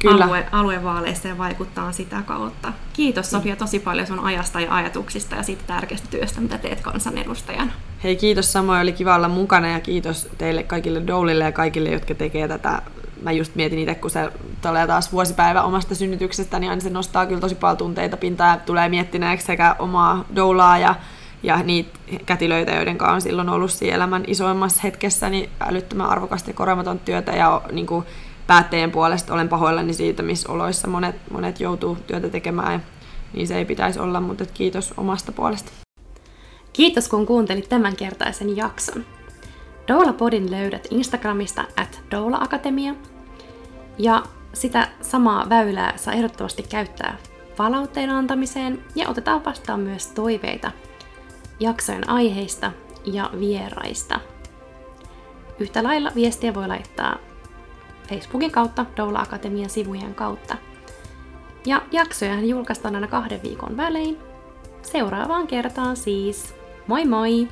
Kyllä. Alue, aluevaaleissa ja vaikuttaa sitä kautta. Kiitos Sofia tosi paljon sun ajasta ja ajatuksista ja siitä tärkeästä työstä, mitä teet kansanedustajana. Hei kiitos samoin, oli kiva olla mukana ja kiitos teille kaikille Doulille ja kaikille, jotka tekee tätä. Mä just mietin itse, kun se tulee taas vuosipäivä omasta synnytyksestä, niin se nostaa kyllä tosi paljon tunteita pintaan ja tulee miettineeksi sekä omaa doulaa ja ja niitä kätilöitä, joiden kanssa on silloin ollut siinä elämän isoimmassa hetkessä, niin älyttömän arvokasta ja työtä ja niin kuin päättäjien puolesta olen pahoillani siitä, missä oloissa monet, monet joutuu työtä tekemään. Niin se ei pitäisi olla, mutta kiitos omasta puolesta. Kiitos kun kuuntelit tämänkertaisen jakson. Doula Podin löydät Instagramista at Doula Akatemia. Ja sitä samaa väylää saa ehdottomasti käyttää palautteen antamiseen ja otetaan vastaan myös toiveita jaksojen aiheista ja vieraista. Yhtä lailla viestiä voi laittaa Facebookin kautta, Doula Akatemian sivujen kautta. Ja jaksoja julkaistaan aina kahden viikon välein. Seuraavaan kertaan siis. Moi moi!